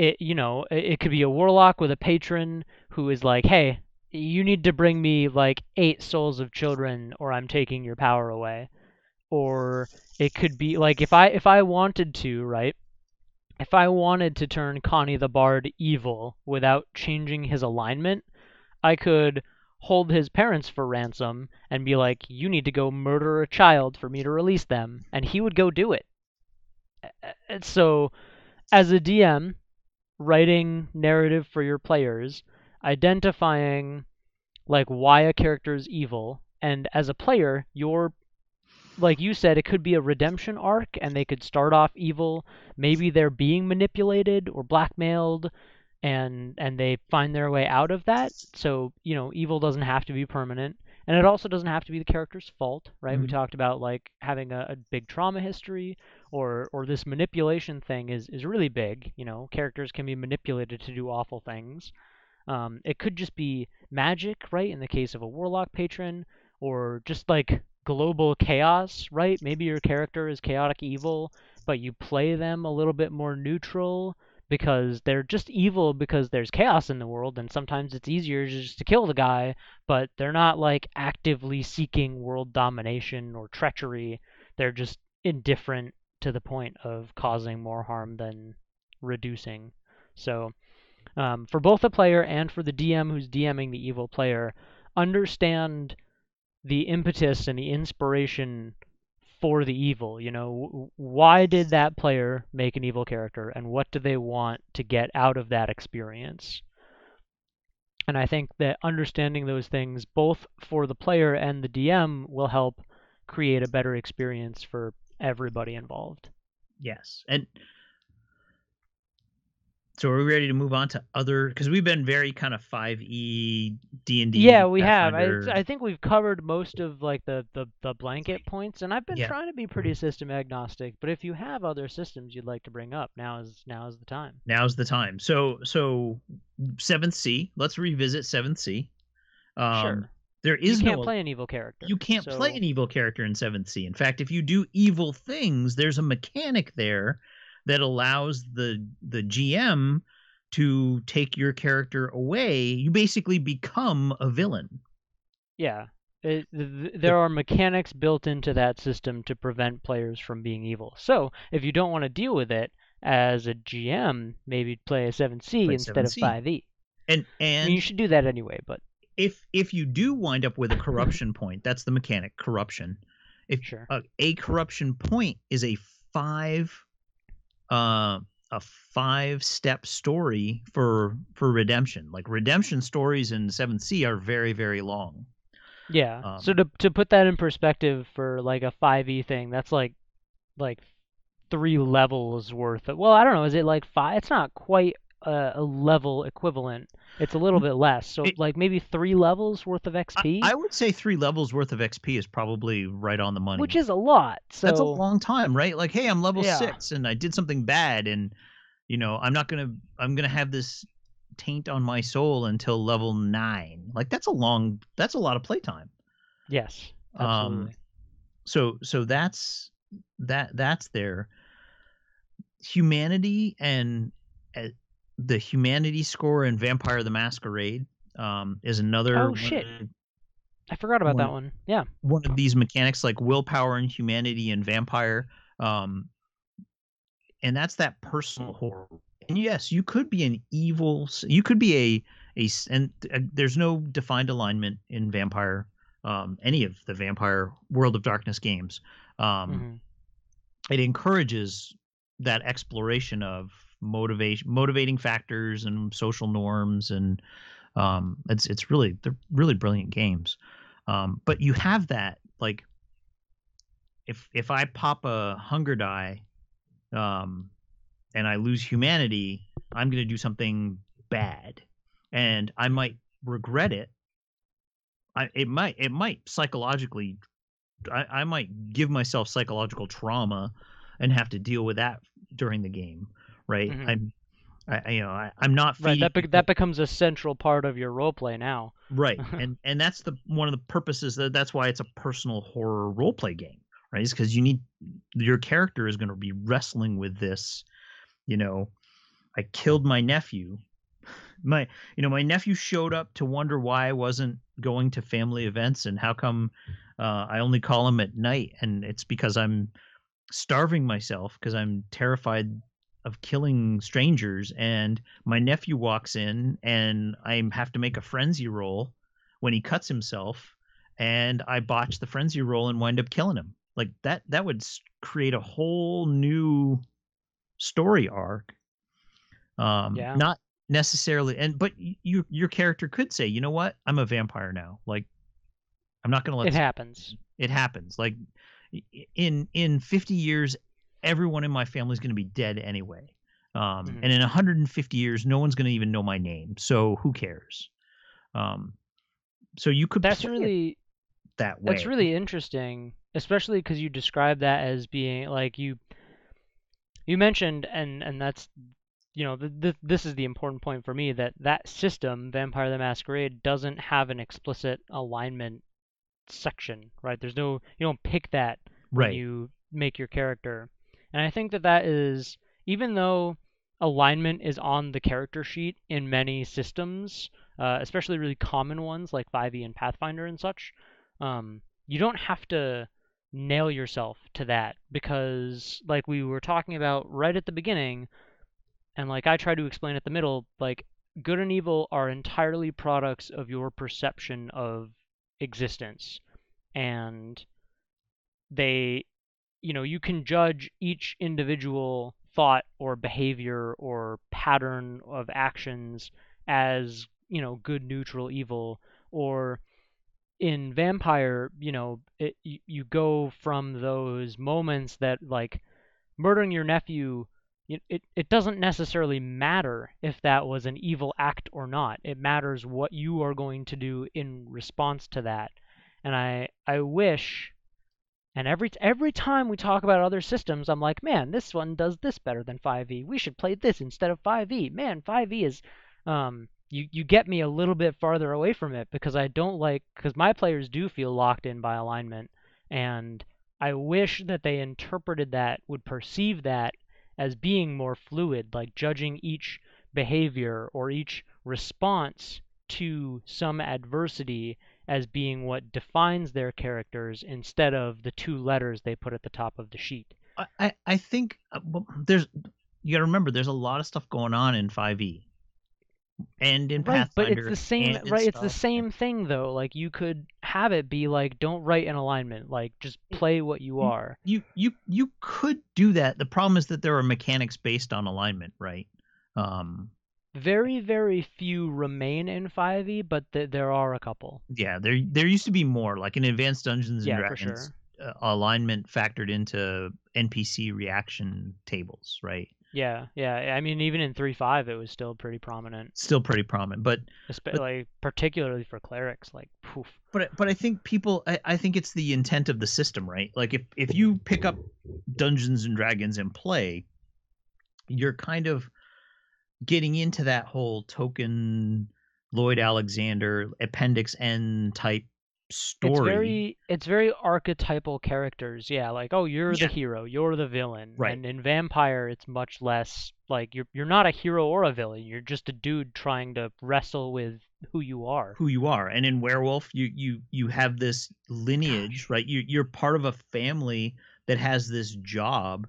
it you know it, could be a warlock with a patron who is like, hey, you need to bring me like eight souls of children, or I'm taking your power away. Or it could be like if I if I wanted to, right? If I wanted to turn Connie the Bard evil without changing his alignment, I could hold his parents for ransom and be like, you need to go murder a child for me to release them. And he would go do it. So, as a DM, writing narrative for your players, identifying like why a character is evil, and as a player, you're like you said, it could be a redemption arc, and they could start off evil. Maybe they're being manipulated or blackmailed, and and they find their way out of that. So you know, evil doesn't have to be permanent, and it also doesn't have to be the character's fault, right? We Mhm. talked about like having a, a big trauma history, or or this manipulation thing is is really big. You know, characters can be manipulated to do awful things. Um, it could just be magic, right? In the case of a warlock patron, or just like global chaos, right? Maybe your character is chaotic evil, but you play them a little bit more neutral because they're just evil because there's chaos in the world, and sometimes it's easier just to kill the guy, but they're not like actively seeking world domination or treachery. They're just indifferent to the point of causing more harm than reducing. So, um, for both the player and for the DM who's DMing the evil player, understand the impetus and the inspiration for the evil. You know, why did that player make an evil character, and what do they want to get out of that experience? And I think that understanding those things, both for the player and the DM, will help create a better experience for everybody involved. Yes, and so are we ready to move on to other? Because we've been very kind of five E D and D. Yeah, we have. I, I think we've covered most of like the, the the blanket points, and I've been Yeah. trying to be pretty system agnostic. But if you have other systems you'd like to bring up, now is now is the time. Now's the time. So so seventh Sea. Let's revisit seventh Sea. Um, sure. There is you can't no play an evil character. you can't play an evil character in seventh Sea. In fact, if you do evil things, there's a mechanic there that allows the the GM to take your character away. You basically become a villain. Yeah. It, th- th- there are mechanics built into that system to prevent players from being evil. So if you don't want to deal with it as a GM, maybe play a 7th Sea Play instead 7th Sea. of 5e. And I and mean, you should do that anyway, but if if you do wind up with a corruption point, that's the mechanic corruption. If sure. a, a corruption point is a five uh a five step story for for redemption like redemption stories in 7th Sea are very very long Yeah. so um, to to put that in perspective for like a 5e thing, that's like like three levels worth of. Well, I don't know. Is it like five? It's not quite a, a level equivalent. It's a little bit less. So It- like maybe three levels worth of XP, I would say three levels worth of xp is probably right on the money which is a lot. So that's a long time right like hey i'm level Yeah. six and i did something bad and you know i'm not gonna i'm gonna have this taint on my soul until level nine like that's a long that's a lot of playtime yes, Um, absolutely. so so that's that that's there humanity and uh, the humanity score in vampire the masquerade um is another Oh, one- shit. I forgot about that one- one. Yeah. one of these mechanics like willpower and humanity and vampire um and that's that personal horror and yes you could be an evil you could be a a and uh, there's no defined alignment in vampire um any of the vampire world of darkness games um mhm. it encourages that exploration of motivation motivating factors and social norms and um it's it's really they're really brilliant games. Um but you have that like if if i pop a hunger die um and i lose humanity i'm going to do something bad. And i might regret it. I it might it might psychologically I, I might give myself psychological trauma and have to deal with that during the game, right? Mhm. I'm, I, you know, I, I'm not Right. That be- that becomes a central part of your role play now. right, and and that's the one of the purposes that that's why it's a personal horror role play game, right? Is because you need your character is going to be wrestling with this, you know, I killed my nephew. My, you know, my nephew showed up to wonder why I wasn't going to family events and how come uh, I only call him at night, and it's because I'm starving myself because I'm terrified of killing strangers. And my nephew walks in, and I have to make a frenzy roll when he cuts himself, and I botch the frenzy roll and wind up killing him. Like that, that would create a whole new story arc. Um, Yeah. not necessarily, and but you, your character could say, you know what, I'm a vampire now. Like, I'm not going to let It this happens. it happens like in in 50 years everyone in my family is going to be dead anyway. Um Mhm. and in 150 years no one's going to even know my name so who cares? Um so you could That's really that way. That's really interesting, especially because you describe that as being like you you mentioned, and and that's you know th- th- this is the important point for me that that system, Vampire the Masquerade, doesn't have an explicit alignment section, right? There's no you don't pick that when right. you make your character, and I think that that is even though alignment is on the character sheet in many systems, uh, especially really common ones like 5e and Pathfinder and such um, you don't have to nail yourself to that because like we were talking about right at the beginning and like I try to explain at the middle like good and evil are entirely products of your perception of existence. And they you know you can judge each individual thought or behavior or pattern of actions as you know good neutral evil or in vampire you know it, you, you go from those moments that like murdering your nephew it, it, doesn't necessarily matter if that was an evil act or not. It matters what you are going to do in response to that. And i i wish and every every time we talk about other systems, I'm like, man, this one does this better than 5e. We should play this instead of 5e. Man, 5e is um, you you get me a little bit farther away from it because I don't like because my players do feel locked in by alignment, and I wish that they interpreted that would perceive that as being more fluid, like judging each behavior or each response to some adversity as being what defines their characters instead of the two letters they put at the top of the sheet. I, I think uh, there's you got to remember there's a lot of stuff going on in 5e and in right, Pathfinder. but it's the same right. It's the same thing though. Like you could have it be like, don't write an alignment. Like just play what you are. You you you could do that. The problem is that there are mechanics based on alignment, right? Um, very, very few remain in 5e, but th- there are a couple. Yeah, there there used to be more. Like in Advanced Dungeons and yeah, Dragons, for sure. uh, alignment factored into NPC reaction tables, right? Yeah, yeah. I mean, even in 3.5, it was still pretty prominent. Still pretty prominent, but, Espe- but like particularly for clerics, like poof. But but I think people, I, I think it's the intent of the system, right? Like if if you pick up Dungeons and Dragons and play, you're kind of getting into that whole Tolkien Lloyd Alexander Appendix N type story. It's very it's very archetypal characters. Yeah, like oh, you're yeah. the hero, you're the villain. Right. And in Vampire, it's much less like you're you're not a hero or a villain. You're just a dude trying to wrestle with who you are. Who you are. And in Werewolf, you you you have this lineage, right? You you're part of a family that has this job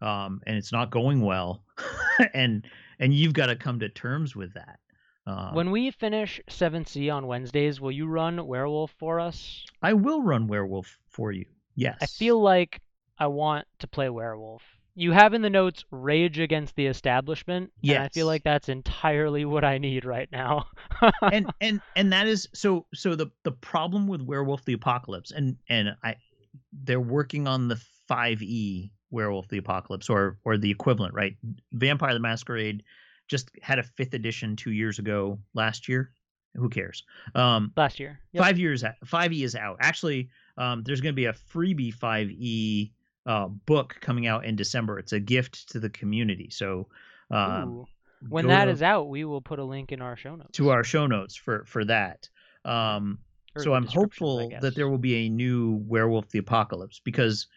um and it's not going well. and and you've got to come to terms with that. Um, when we finish 7th Sea on Wednesdays, will you run Werewolf for us? I will run Werewolf for you. Yes. I feel like I want to play Werewolf. You have in the notes Rage Against the Establishment. Yes. And I feel like that's entirely what I need right now. and and and that is so so the the problem with Werewolf the Apocalypse and and I they're working on the 5e Werewolf the Apocalypse or or the equivalent, right? Vampire the Masquerade just had a fifth edition two years ago last year. Who cares? Um, last year, yep. five years, five E is out. Actually, um, there's going to be a freebie five E uh, book coming out in December. It's a gift to the community. So, um, when that to, is out, we will put a link in our show notes to our show notes for for that. Um, so I'm hopeful that there will be a new Werewolf the Apocalypse because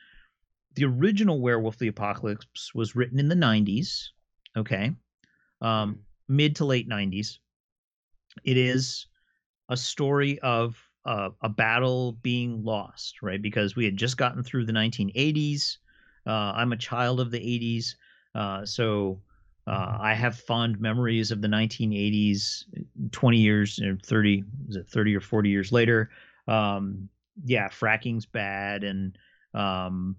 the original Werewolf the Apocalypse was written in the 90s. Okay um, mid to late 90s. It is a story of uh, a battle being lost, right? Because we had just gotten through the 1980s. Uh, I'm a child of the 80s, uh, so uh, I have fond memories of the 1980s. 20 years, or 30, is it 30 or 40 years later? Um, yeah, fracking's bad, and um,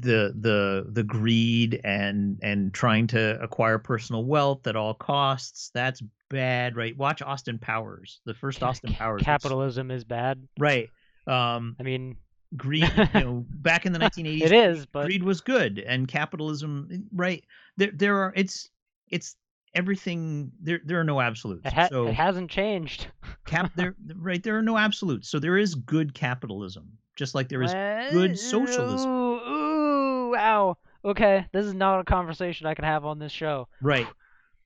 the the the greed and and trying to acquire personal wealth at all costs that's bad right? Watch austin powers the first austin powers. Capitalism is bad. Right um i mean greed you know back in the 1980s it is but greed was good and capitalism right? There there are it's it's everything there there are no absolutes it, ha- so it hasn't changed. Cap there right there are no absolutes so there is good capitalism just like there is good socialism. Wow. Okay, this is not a conversation I can have on this show. Right.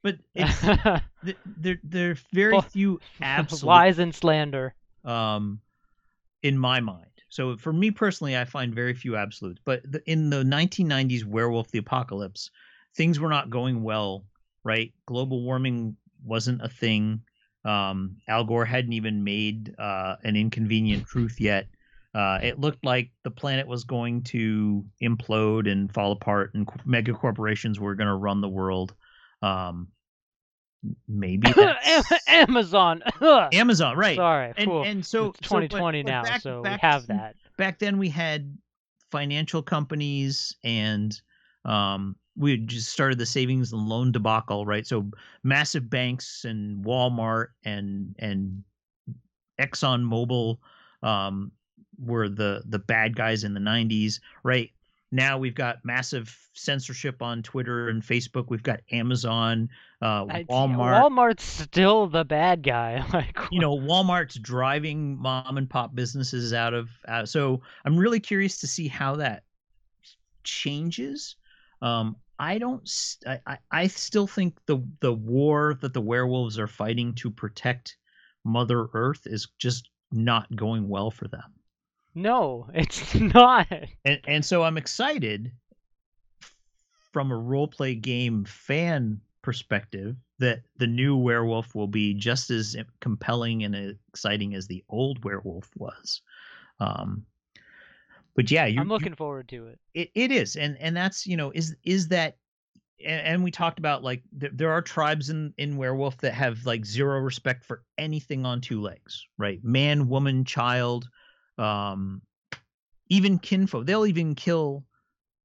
But it's there there are very few absolute lies and slander. Um in my mind. So for me personally, I find very few absolutes. But the, in the 1990s Werewolf the Apocalypse, things were not going well, right? Global warming wasn't a thing. Um, Al Gore hadn't even made uh, an inconvenient truth yet. Uh, it looked like the planet was going to implode and fall apart, and mega corporations were going to run the world. Um, maybe Amazon. Amazon, right? Sorry, and, cool. and so it's 2020 so, but, but now, back, so back we have that. Back then, we had financial companies and um, we had just started the savings and loan debacle, right? So massive banks and Walmart and and Exxon Mobil um, were the the bad guys in the 90s, right? Now we've got massive censorship on Twitter and Facebook. We've got Amazon, uh, I- Walmart. Walmart's still the bad guy. Like you know, Walmart's driving mom and pop businesses out of. Out, so I'm really curious to see how that changes. Um, I don't. I I still think the the war that the werewolves are fighting to protect Mother Earth is just not going well for them. No, it's not. and and so I'm excited from a role play game fan perspective that the new werewolf will be just as compelling and exciting as the old werewolf was. Um, but yeah, you, I'm you- looking forward to it. it, it is and and that's you know is is that and, and we talked about like th- there are tribes in in werewolf that have like zero respect for anything on two legs right man woman child um even kinfolk they'll even kill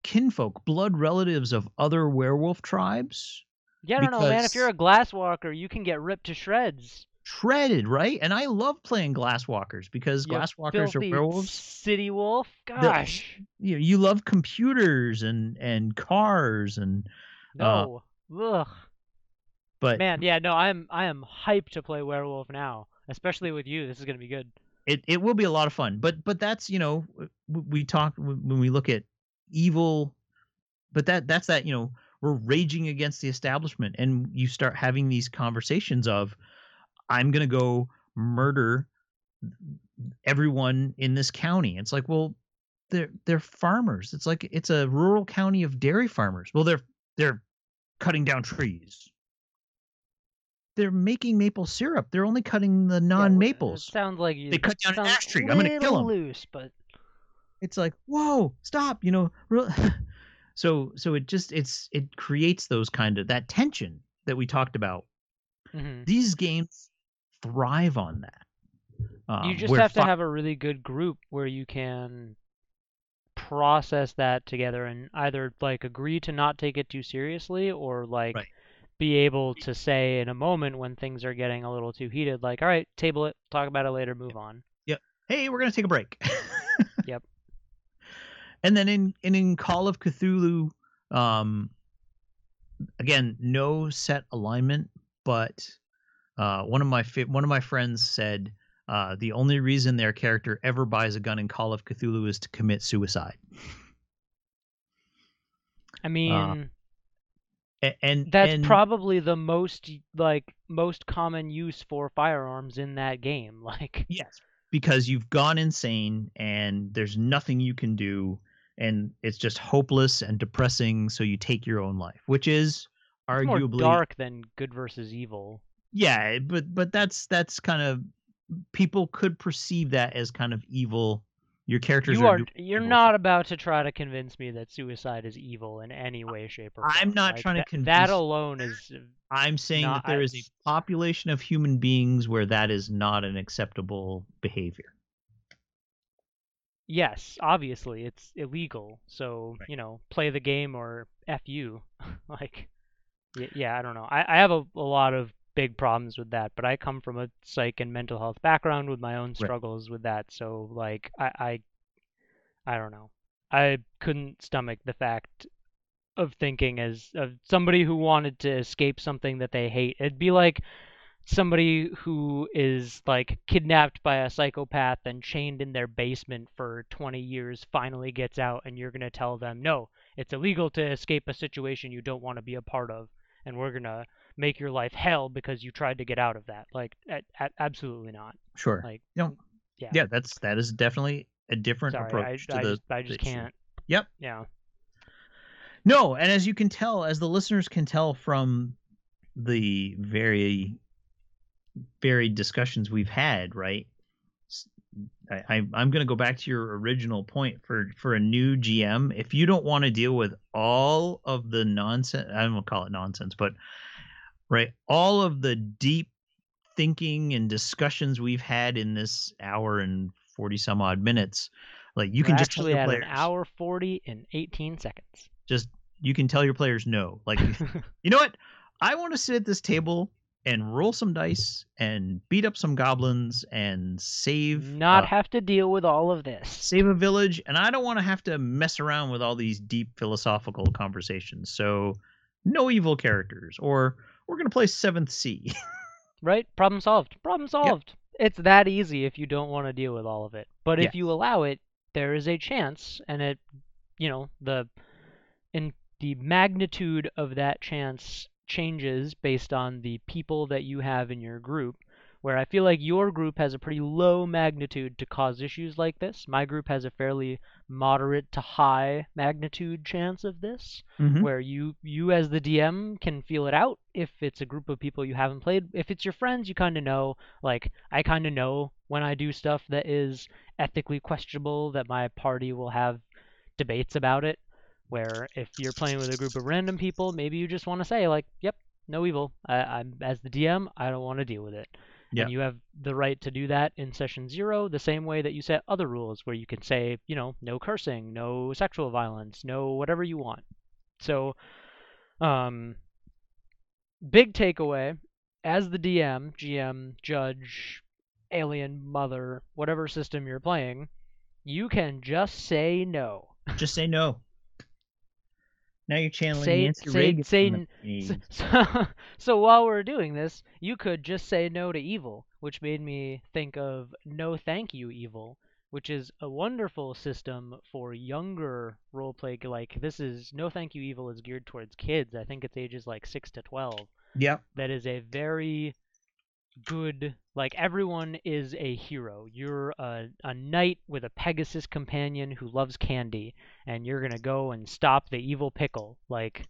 kinfolk blood relatives of other werewolf tribes Yeah, I don't know, man. If you're a glasswalker, you can get ripped to shreds. shredded right and i love playing glasswalkers because glasswalkers are werewolves City wolf. Gosh, you, you love computers and and cars and uh, no. Ugh. but Man, yeah, no. I'm I am hyped to play werewolf now, especially with you. This is gonna be good. It, it will be a lot of fun but but that's you know we talk when we look at evil but that that's that you know we're raging against the establishment and you start having these conversations of i'm to go murder everyone in this county. It's like well they're they're farmers. It's like it's a rural county of dairy farmers. Well they're they're cutting down trees they're making maple syrup they're only cutting the non-maples It sounds like you. They cut down an ash tree. I'm gonna kill them. Loose, but it's like whoa stop you know real so so it just it's it creates those kind of that tension that we talked about mhm. these games thrive on that um, you just where have to fi- have a really good group where you can process that together and either like agree to not take it too seriously or like Right. Be able to say in a moment when things are getting a little too heated like all right table it talk about it later move on Yep. hey we're gonna take a break Yep. and then in and in call of cthulhu um again no set alignment but uh one of my fa- one of my friends said uh the only reason their character ever buys a gun in call of cthulhu is to commit suicide i mean A- and that's and, probably the most like most common use for firearms in that game like Yes, because you've gone insane and there's nothing you can do, and it's just hopeless and depressing. So you take your own life, which is it's more arguably dark than good versus evil yeah. But but that's that's kind of people could perceive that as kind of evil. Your characters you are doing you're not about to try to convince me that suicide is evil in any way shape or form I'm not like, trying to convince- that alone is uh, I'm saying not- that there is a population of human beings where that is not an acceptable behavior. yes obviously it's illegal so Right. you know play the game or f you like yeah i don't know i, I have a, a lot of big problems with that but i come from a psych and mental health background with my own struggles with that so like I, I i don't know. I couldn't stomach the fact of thinking as of somebody who wanted to escape something that they hate. It'd be like somebody who is like kidnapped by a psychopath and chained in their basement for 20 years finally gets out and you're going to tell them no it's illegal to escape a situation you don't want to be a part of and we're going to make your life hell because you tried to get out of that like a- a- absolutely not Sure. like No. yeah Yeah, that's that is definitely a different sorry approach I, to I the. just, I just can't Yep. yeah No, and as you can tell, as the listeners can tell from the very varied discussions we've had, right? I, am gonna go back to your original point for for a new GM. If you don't want to deal with all of the nonsense, I don't call it nonsense, but right, all of the deep thinking and discussions we've had in this hour and forty some odd minutes, like you We're can just tell actually your at players, an hour forty and eighteen seconds. just you can tell your players no. Like you know what? I want to sit at this table and roll some dice and beat up some goblins and save Not uh, have to deal with all of this. save a village and I don't want to have to mess around with all these deep philosophical conversations. So no evil characters or we're going to play 7th Sea. Right? Problem solved. Problem solved. It's that easy if you don't want to deal with all of it. But if you allow it, there is a chance, and it, you know, the in the magnitude of that chance changes based on the people that you have in your group. Where I feel like your group has a pretty low magnitude to cause issues like this. My group has a fairly moderate to high magnitude chance of this Mhm. where you you as the DM can feel it out if it's a group of people you haven't played. If it's your friends, you kind of know. Like I kind of know when I do stuff that is ethically questionable that my party will have debates about it. Where if you're playing with a group of random people, maybe you just want to say like, "Yep, no evil." I, I'm as the DM, I don't want to deal with it. Yeah. And you have the right to do that in session zero, the same way that you set other rules, where you can say, you know, no cursing, no sexual violence, no whatever you want. So, um, big takeaway as the DM, GM, judge, alien, mother, whatever system you're playing, you can just say no. Just say no. Now you're channeling Say- Nancy say- Reagan. say the So, so, so while we're doing this, you could just say no to evil, which made me think of no thank you evil, which is a wonderful system for younger roleplay. Like this is no thank you evil is geared towards kids. I think it's ages like six to twelve. Yeah. that is a very good like everyone is a hero you're a, a knight with a pegasus companion who loves candy and you're gonna go and stop the evil pickle like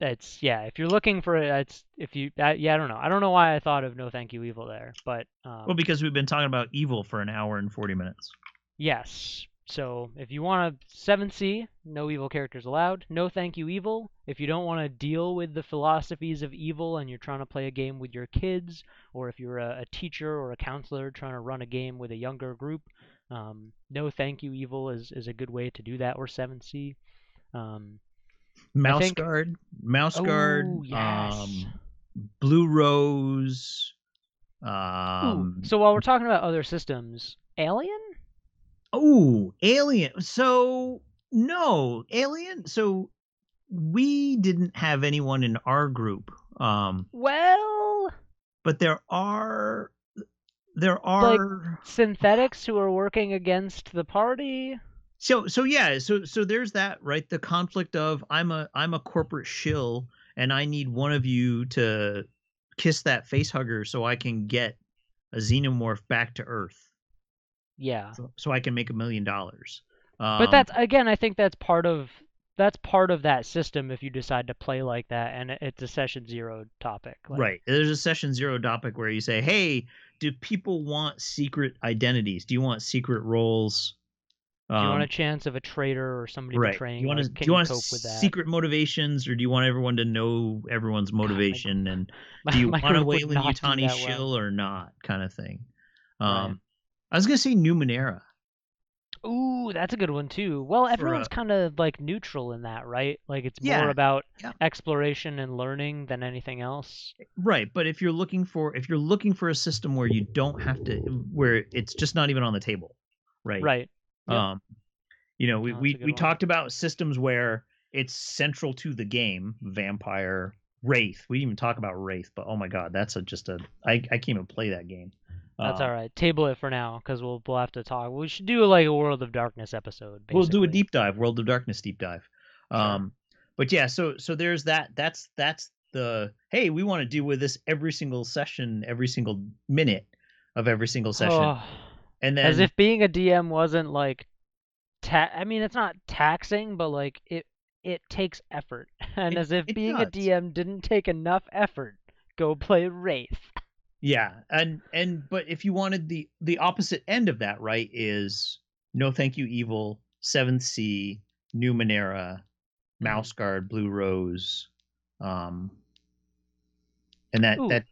that's yeah if you're looking for it it's if you uh, yeah i don't know i don't know why i thought of no thank you evil there but um, Well, because we've been talking about evil for an hour and 40 minutes. Yes. So if you want a 7th Sea, no evil characters allowed. No thank you evil. If you don't want to deal with the philosophies of evil and you're trying to play a game with your kids, or if you're a, a teacher or a counselor trying to run a game with a younger group, um, no thank you evil is, is a good way to do that, or 7th Sea. Um, Mouse think- Guard, Mouse Guard, oh, yes. um, Blue Rose. Ooh, Um, so while we're talking about other systems, Alien? Oh, Alien. So no, Alien. So we didn't have anyone in our group. Um, Well, but there are there are like synthetics who are working against the party. so so yeah so so there's that right the conflict of i'm a i'm a corporate shill and i need one of you to kiss that face hugger so i can get a xenomorph back to earth Yeah. so, so i can make a million dollars But Um, that's again, I think that's part of that's part of that system if you decide to play like that, and it's a session zero topic. Like, right there's a session zero topic where you say hey do people want secret identities do you want secret roles Do you want Um, a chance of a traitor or somebody right betraying? you want to like, do can you want cope with that? secret motivations or do you want everyone to know everyone's motivation and My- do you want a Weyland do Yutani that well. shill or not kind of thing. Right. I was gonna say Numenera. Ooh, that's a good one too. Well, everyone's uh, kind of like neutral in that, right? Like it's more about yeah. exploration and learning than anything else. Right, but if you're looking for if you're looking for a system where you don't have to where it's just not even on the table, right? Right. Yep. Um you know, we No, we, we one. talked about systems where it's central to the game, vampire, wraith. We didn't even talk about wraith, but oh my god, that's a just a I I can't even play that game. That's Um, all right. Table it for now because we'll we'll have to talk. We should do like a World of Darkness episode. We'll do a deep dive, World of Darkness deep dive. Sure. Um, but yeah, so so there's that. That's that's the hey, we want to deal with this every single session, every single minute of every single session, Oh, and then as if being a DM wasn't like, ta- I mean, it's not taxing, but like it it takes effort, and It- as if being a. DM didn't take enough effort, go play Wraith. Yeah, and and but if you wanted the the opposite end of that, right, is no thank you evil, Seventh Sea, Numenera, Mhm. Mouse Guard, Blue Rose, um, and that Ooh, that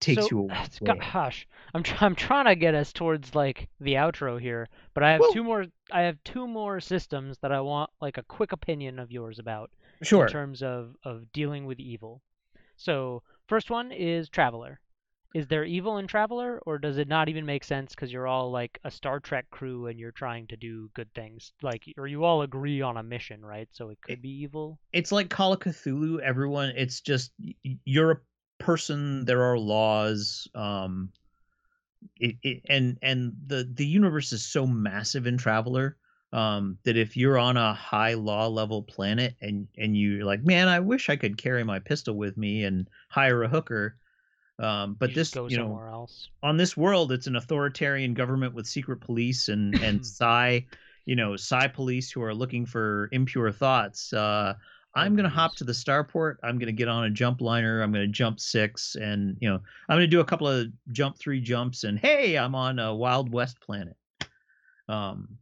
takes So, you away. gosh, I'm try, I'm trying to get us towards like the outro here, but I have Well, two more I have two more systems that I want like a quick opinion of yours about Sure. in terms of of dealing with evil. So, first one is Traveller. Is there evil in Traveller, or does it not even make sense because you're all like a Star Trek crew and you're trying to do good things? Like, or you all agree on a mission, right? So it It, could be evil. it's like Call of Cthulhu. Everyone, it's just you're a person. There are laws. Um, it, it and and the the universe is so massive in Traveller um that if you're on a high law level planet and and you're like man i wish i could carry my pistol with me and hire a hooker um but just this you know else. on this world it's an authoritarian government with secret police and and psi you know psi police who are looking for impure thoughts. Uh i'm Oh, going to hop to the starport. I'm going to get on a jump liner. I'm going to jump six and you know i'm going to do a couple of jump three jumps and hey i'm on a wild west planet. Um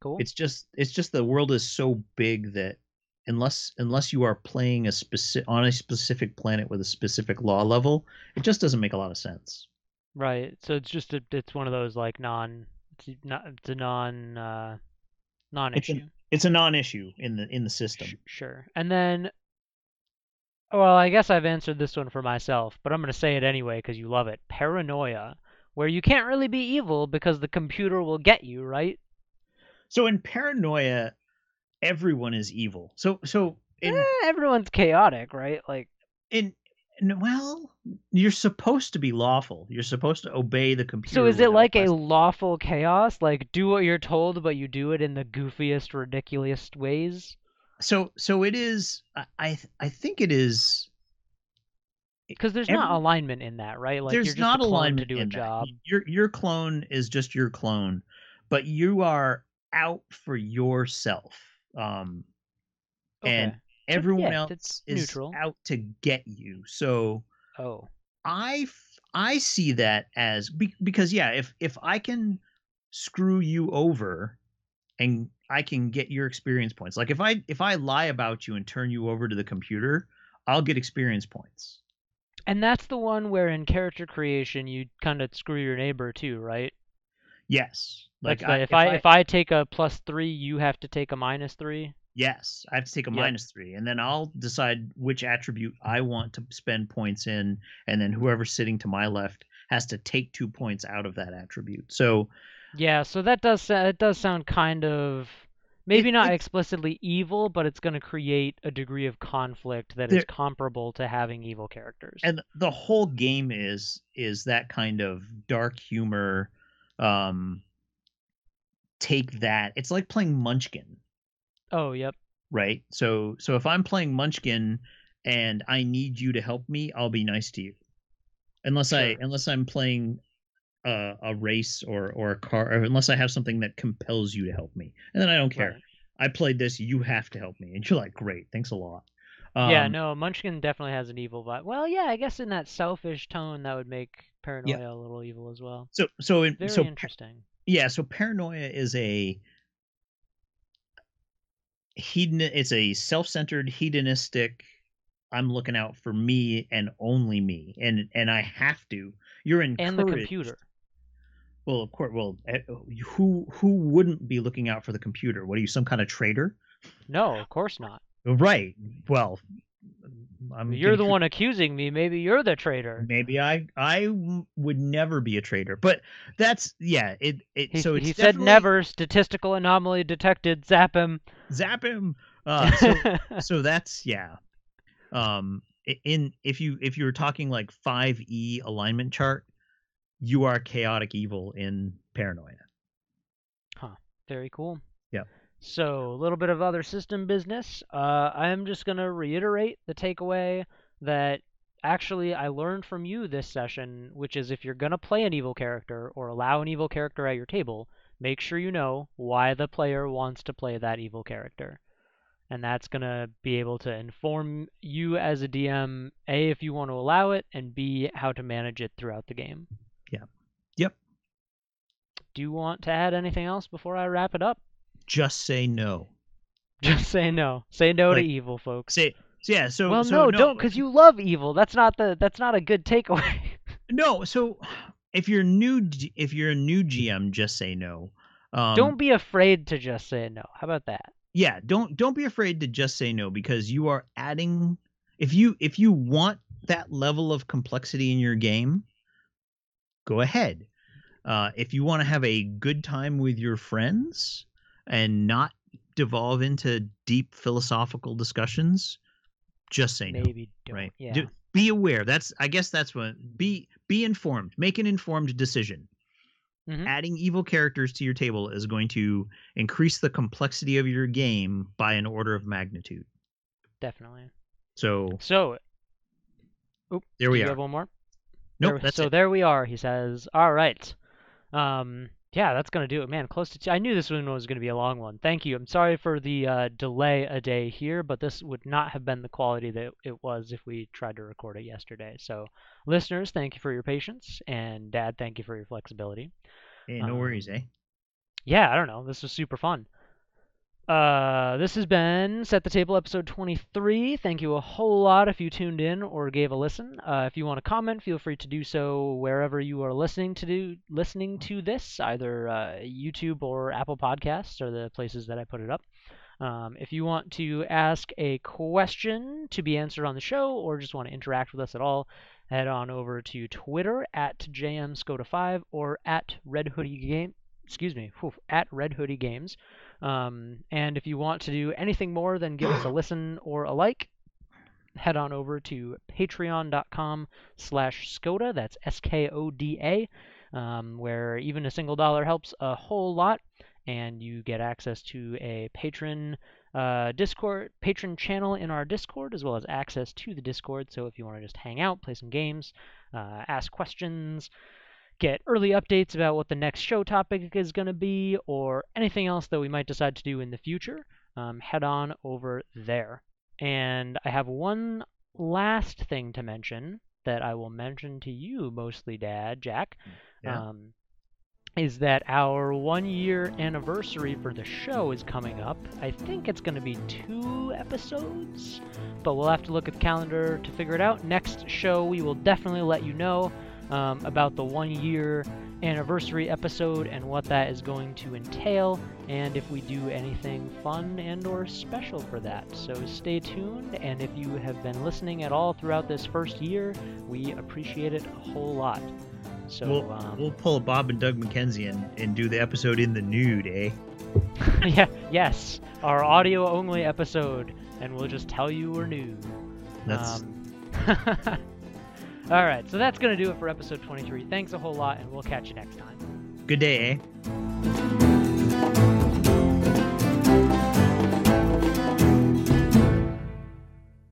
Cool. it's just it's just the world is so big that unless unless you are playing a specific on a specific planet with a specific law level it just doesn't make a lot of sense Right. So it's just a, it's one of those like non it's not it's a non uh non-issue. an it's a non-issue in the in the system sure. And then well, I guess I've answered this one for myself, but I'm going to say it anyway because you love it. Paranoia, where you can't really be evil because the computer will get you, right? so in paranoia everyone is evil so so in Eh, everyone's chaotic, right? Like in well you're supposed to be lawful you're supposed to obey the computer. so is it like a lawful chaos? Like do what you're told, but you do it in the goofiest, ridiculous ways? so so it is i i, I think it is Because there's every, not alignment in that, right? Like you're there's just not a clone to do a that. job. Your your clone is just your clone, but you are out for yourself. Um, and Okay. So, everyone yeah, else is neutral. out to get you. So Oh. I f- I see that as be, because yeah, if if I can screw you over and I can get your experience points. Like if I if I lie about you and turn you over to the computer, I'll get experience points. And that's the one where in character creation you kind of screw your neighbor too, right? Yes. Like That's the I, if if I I if I take a plus three, you have to take a minus three. Yes, I have to take a Yep. minus three, and then I'll decide which attribute I want to spend points in, and then whoever's sitting to my left has to take two points out of that attribute. So Yeah, so that does it does sound kind of maybe it, not it's explicitly evil, but it's going to create a degree of conflict that is there, comparable to having evil characters. and the whole game is is that kind of dark humor. Um, take that. It's like playing Munchkin, Oh, yep. right? So so if I'm playing Munchkin and I need you to help me, I'll be nice to you. Unless I unless I'm playing a, a race or or a car or unless I have something that compels you to help me. And then I don't care. Right. I played this, you have to help me. And you're like, "Great, thanks a lot." Yeah, Um no, Munchkin definitely has an evil vibe. Well, yeah, I guess in that selfish tone that would make yeah. Paranoia a little evil as well. So so in, Very so interesting. Yeah, so paranoia is a hedon it's a self-centered hedonistic I'm looking out for me and only me. And and I have to. You're in And the computer. Well, of course. Well, eh, who who wouldn't be looking out for the computer? What are you, some kind of traitor? No, of course not. Right. Well, I'm You're the one accusing me. Maybe you're the traitor. maybe I I would never be a traitor, but that's yeah. It it He, so it's he said never. Statistical anomaly detected. Zap him. zap him. Uh, so so that's yeah. Um, in if you if you were talking like five E alignment chart, you are chaotic evil in paranoia. huh. Very cool. So a little bit of other system business. Uh, I'm just gonna reiterate the takeaway that actually I learned from you this session, which is if you're gonna play an evil character or allow an evil character at your table, make sure you know why the player wants to play that evil character. and that's going to be able to inform you as a DM a if you want to allow it and b how to manage it throughout the game. Yeah. Yep. Do you want to add anything else before I wrap it up? Just say no. Just say no. Say no Like, to evil, folks. Say yeah. So well, so no, don't, because you love evil. That's not the. That's not a good takeaway. No, so if you're new, if you're a new GM, just say no. Um, don't be afraid to just say no. How about that? yeah, don't don't be afraid to just say no because you are adding. If you if you want that level of complexity in your game, go ahead. Uh, if you want to have a good time with your friends and not devolve into deep philosophical discussions, just say no. Maybe don't. right Yeah. Do- be aware that's i guess that's what be be informed make an informed decision Mhm. adding evil characters to your table is going to increase the complexity of your game by an order of magnitude Definitely. so So there we are have one more? nope There- so it there we are. He says, "All right, um, yeah, that's gonna do it, man. Close to. T- I knew this one was gonna be a long one. Thank you. I'm sorry for the uh, delay a day here, but this would not have been the quality that it was if we tried to record it yesterday. So, listeners, thank you for your patience, and Dad, thank you for your flexibility. hey, no worries um, eh yeah, I don't know. This was super fun. Uh, this has been Set the Table episode 23. Thank you a whole lot if you tuned in or gave a listen. Uh, if you want to comment, feel free to do so wherever you are listening to do listening to this, either uh, YouTube or Apple Podcasts are the places that I put it up. Um, if you want to ask a question to be answered on the show or just want to interact with us at all, head on over to Twitter at JMSCOTA5 or at Red Hoodie Game. Excuse me, whew, at Red Hoodie Games. Um, and if you want to do anything more than give us a listen or a like, head on over to patreon.com slash Skoda. That's S-K-O-D-A, um, where even a single dollar helps a whole lot. And you get access to a patron uh, Discord, patron channel in our Discord, as well as access to the Discord. So if you want to just hang out, play some games, uh, ask questions, get early updates about what the next show topic is going to be, or anything else that we might decide to do in the future, um, head on over there. And I have one last thing to mention that I will mention to you, mostly Dad, Jack. Yeah. Um, is that our one year anniversary for the show is coming up. I think it's going to be two episodes, but we'll have to look at the calendar to figure it out. Next show, we will definitely let you know um, about the one year anniversary episode and what that is going to entail and if we do anything fun and or special for that. So stay tuned and if you have been listening at all throughout this first year we appreciate it a whole lot. So we'll, um, we'll pull a bob and doug mckenzie and, and do the episode in the nude eh? Yeah yes our audio only episode and we'll just tell you we're nude. That's um, all right so that's going to do it for episode 23 thanks a whole lot and we'll catch you next time. Good day eh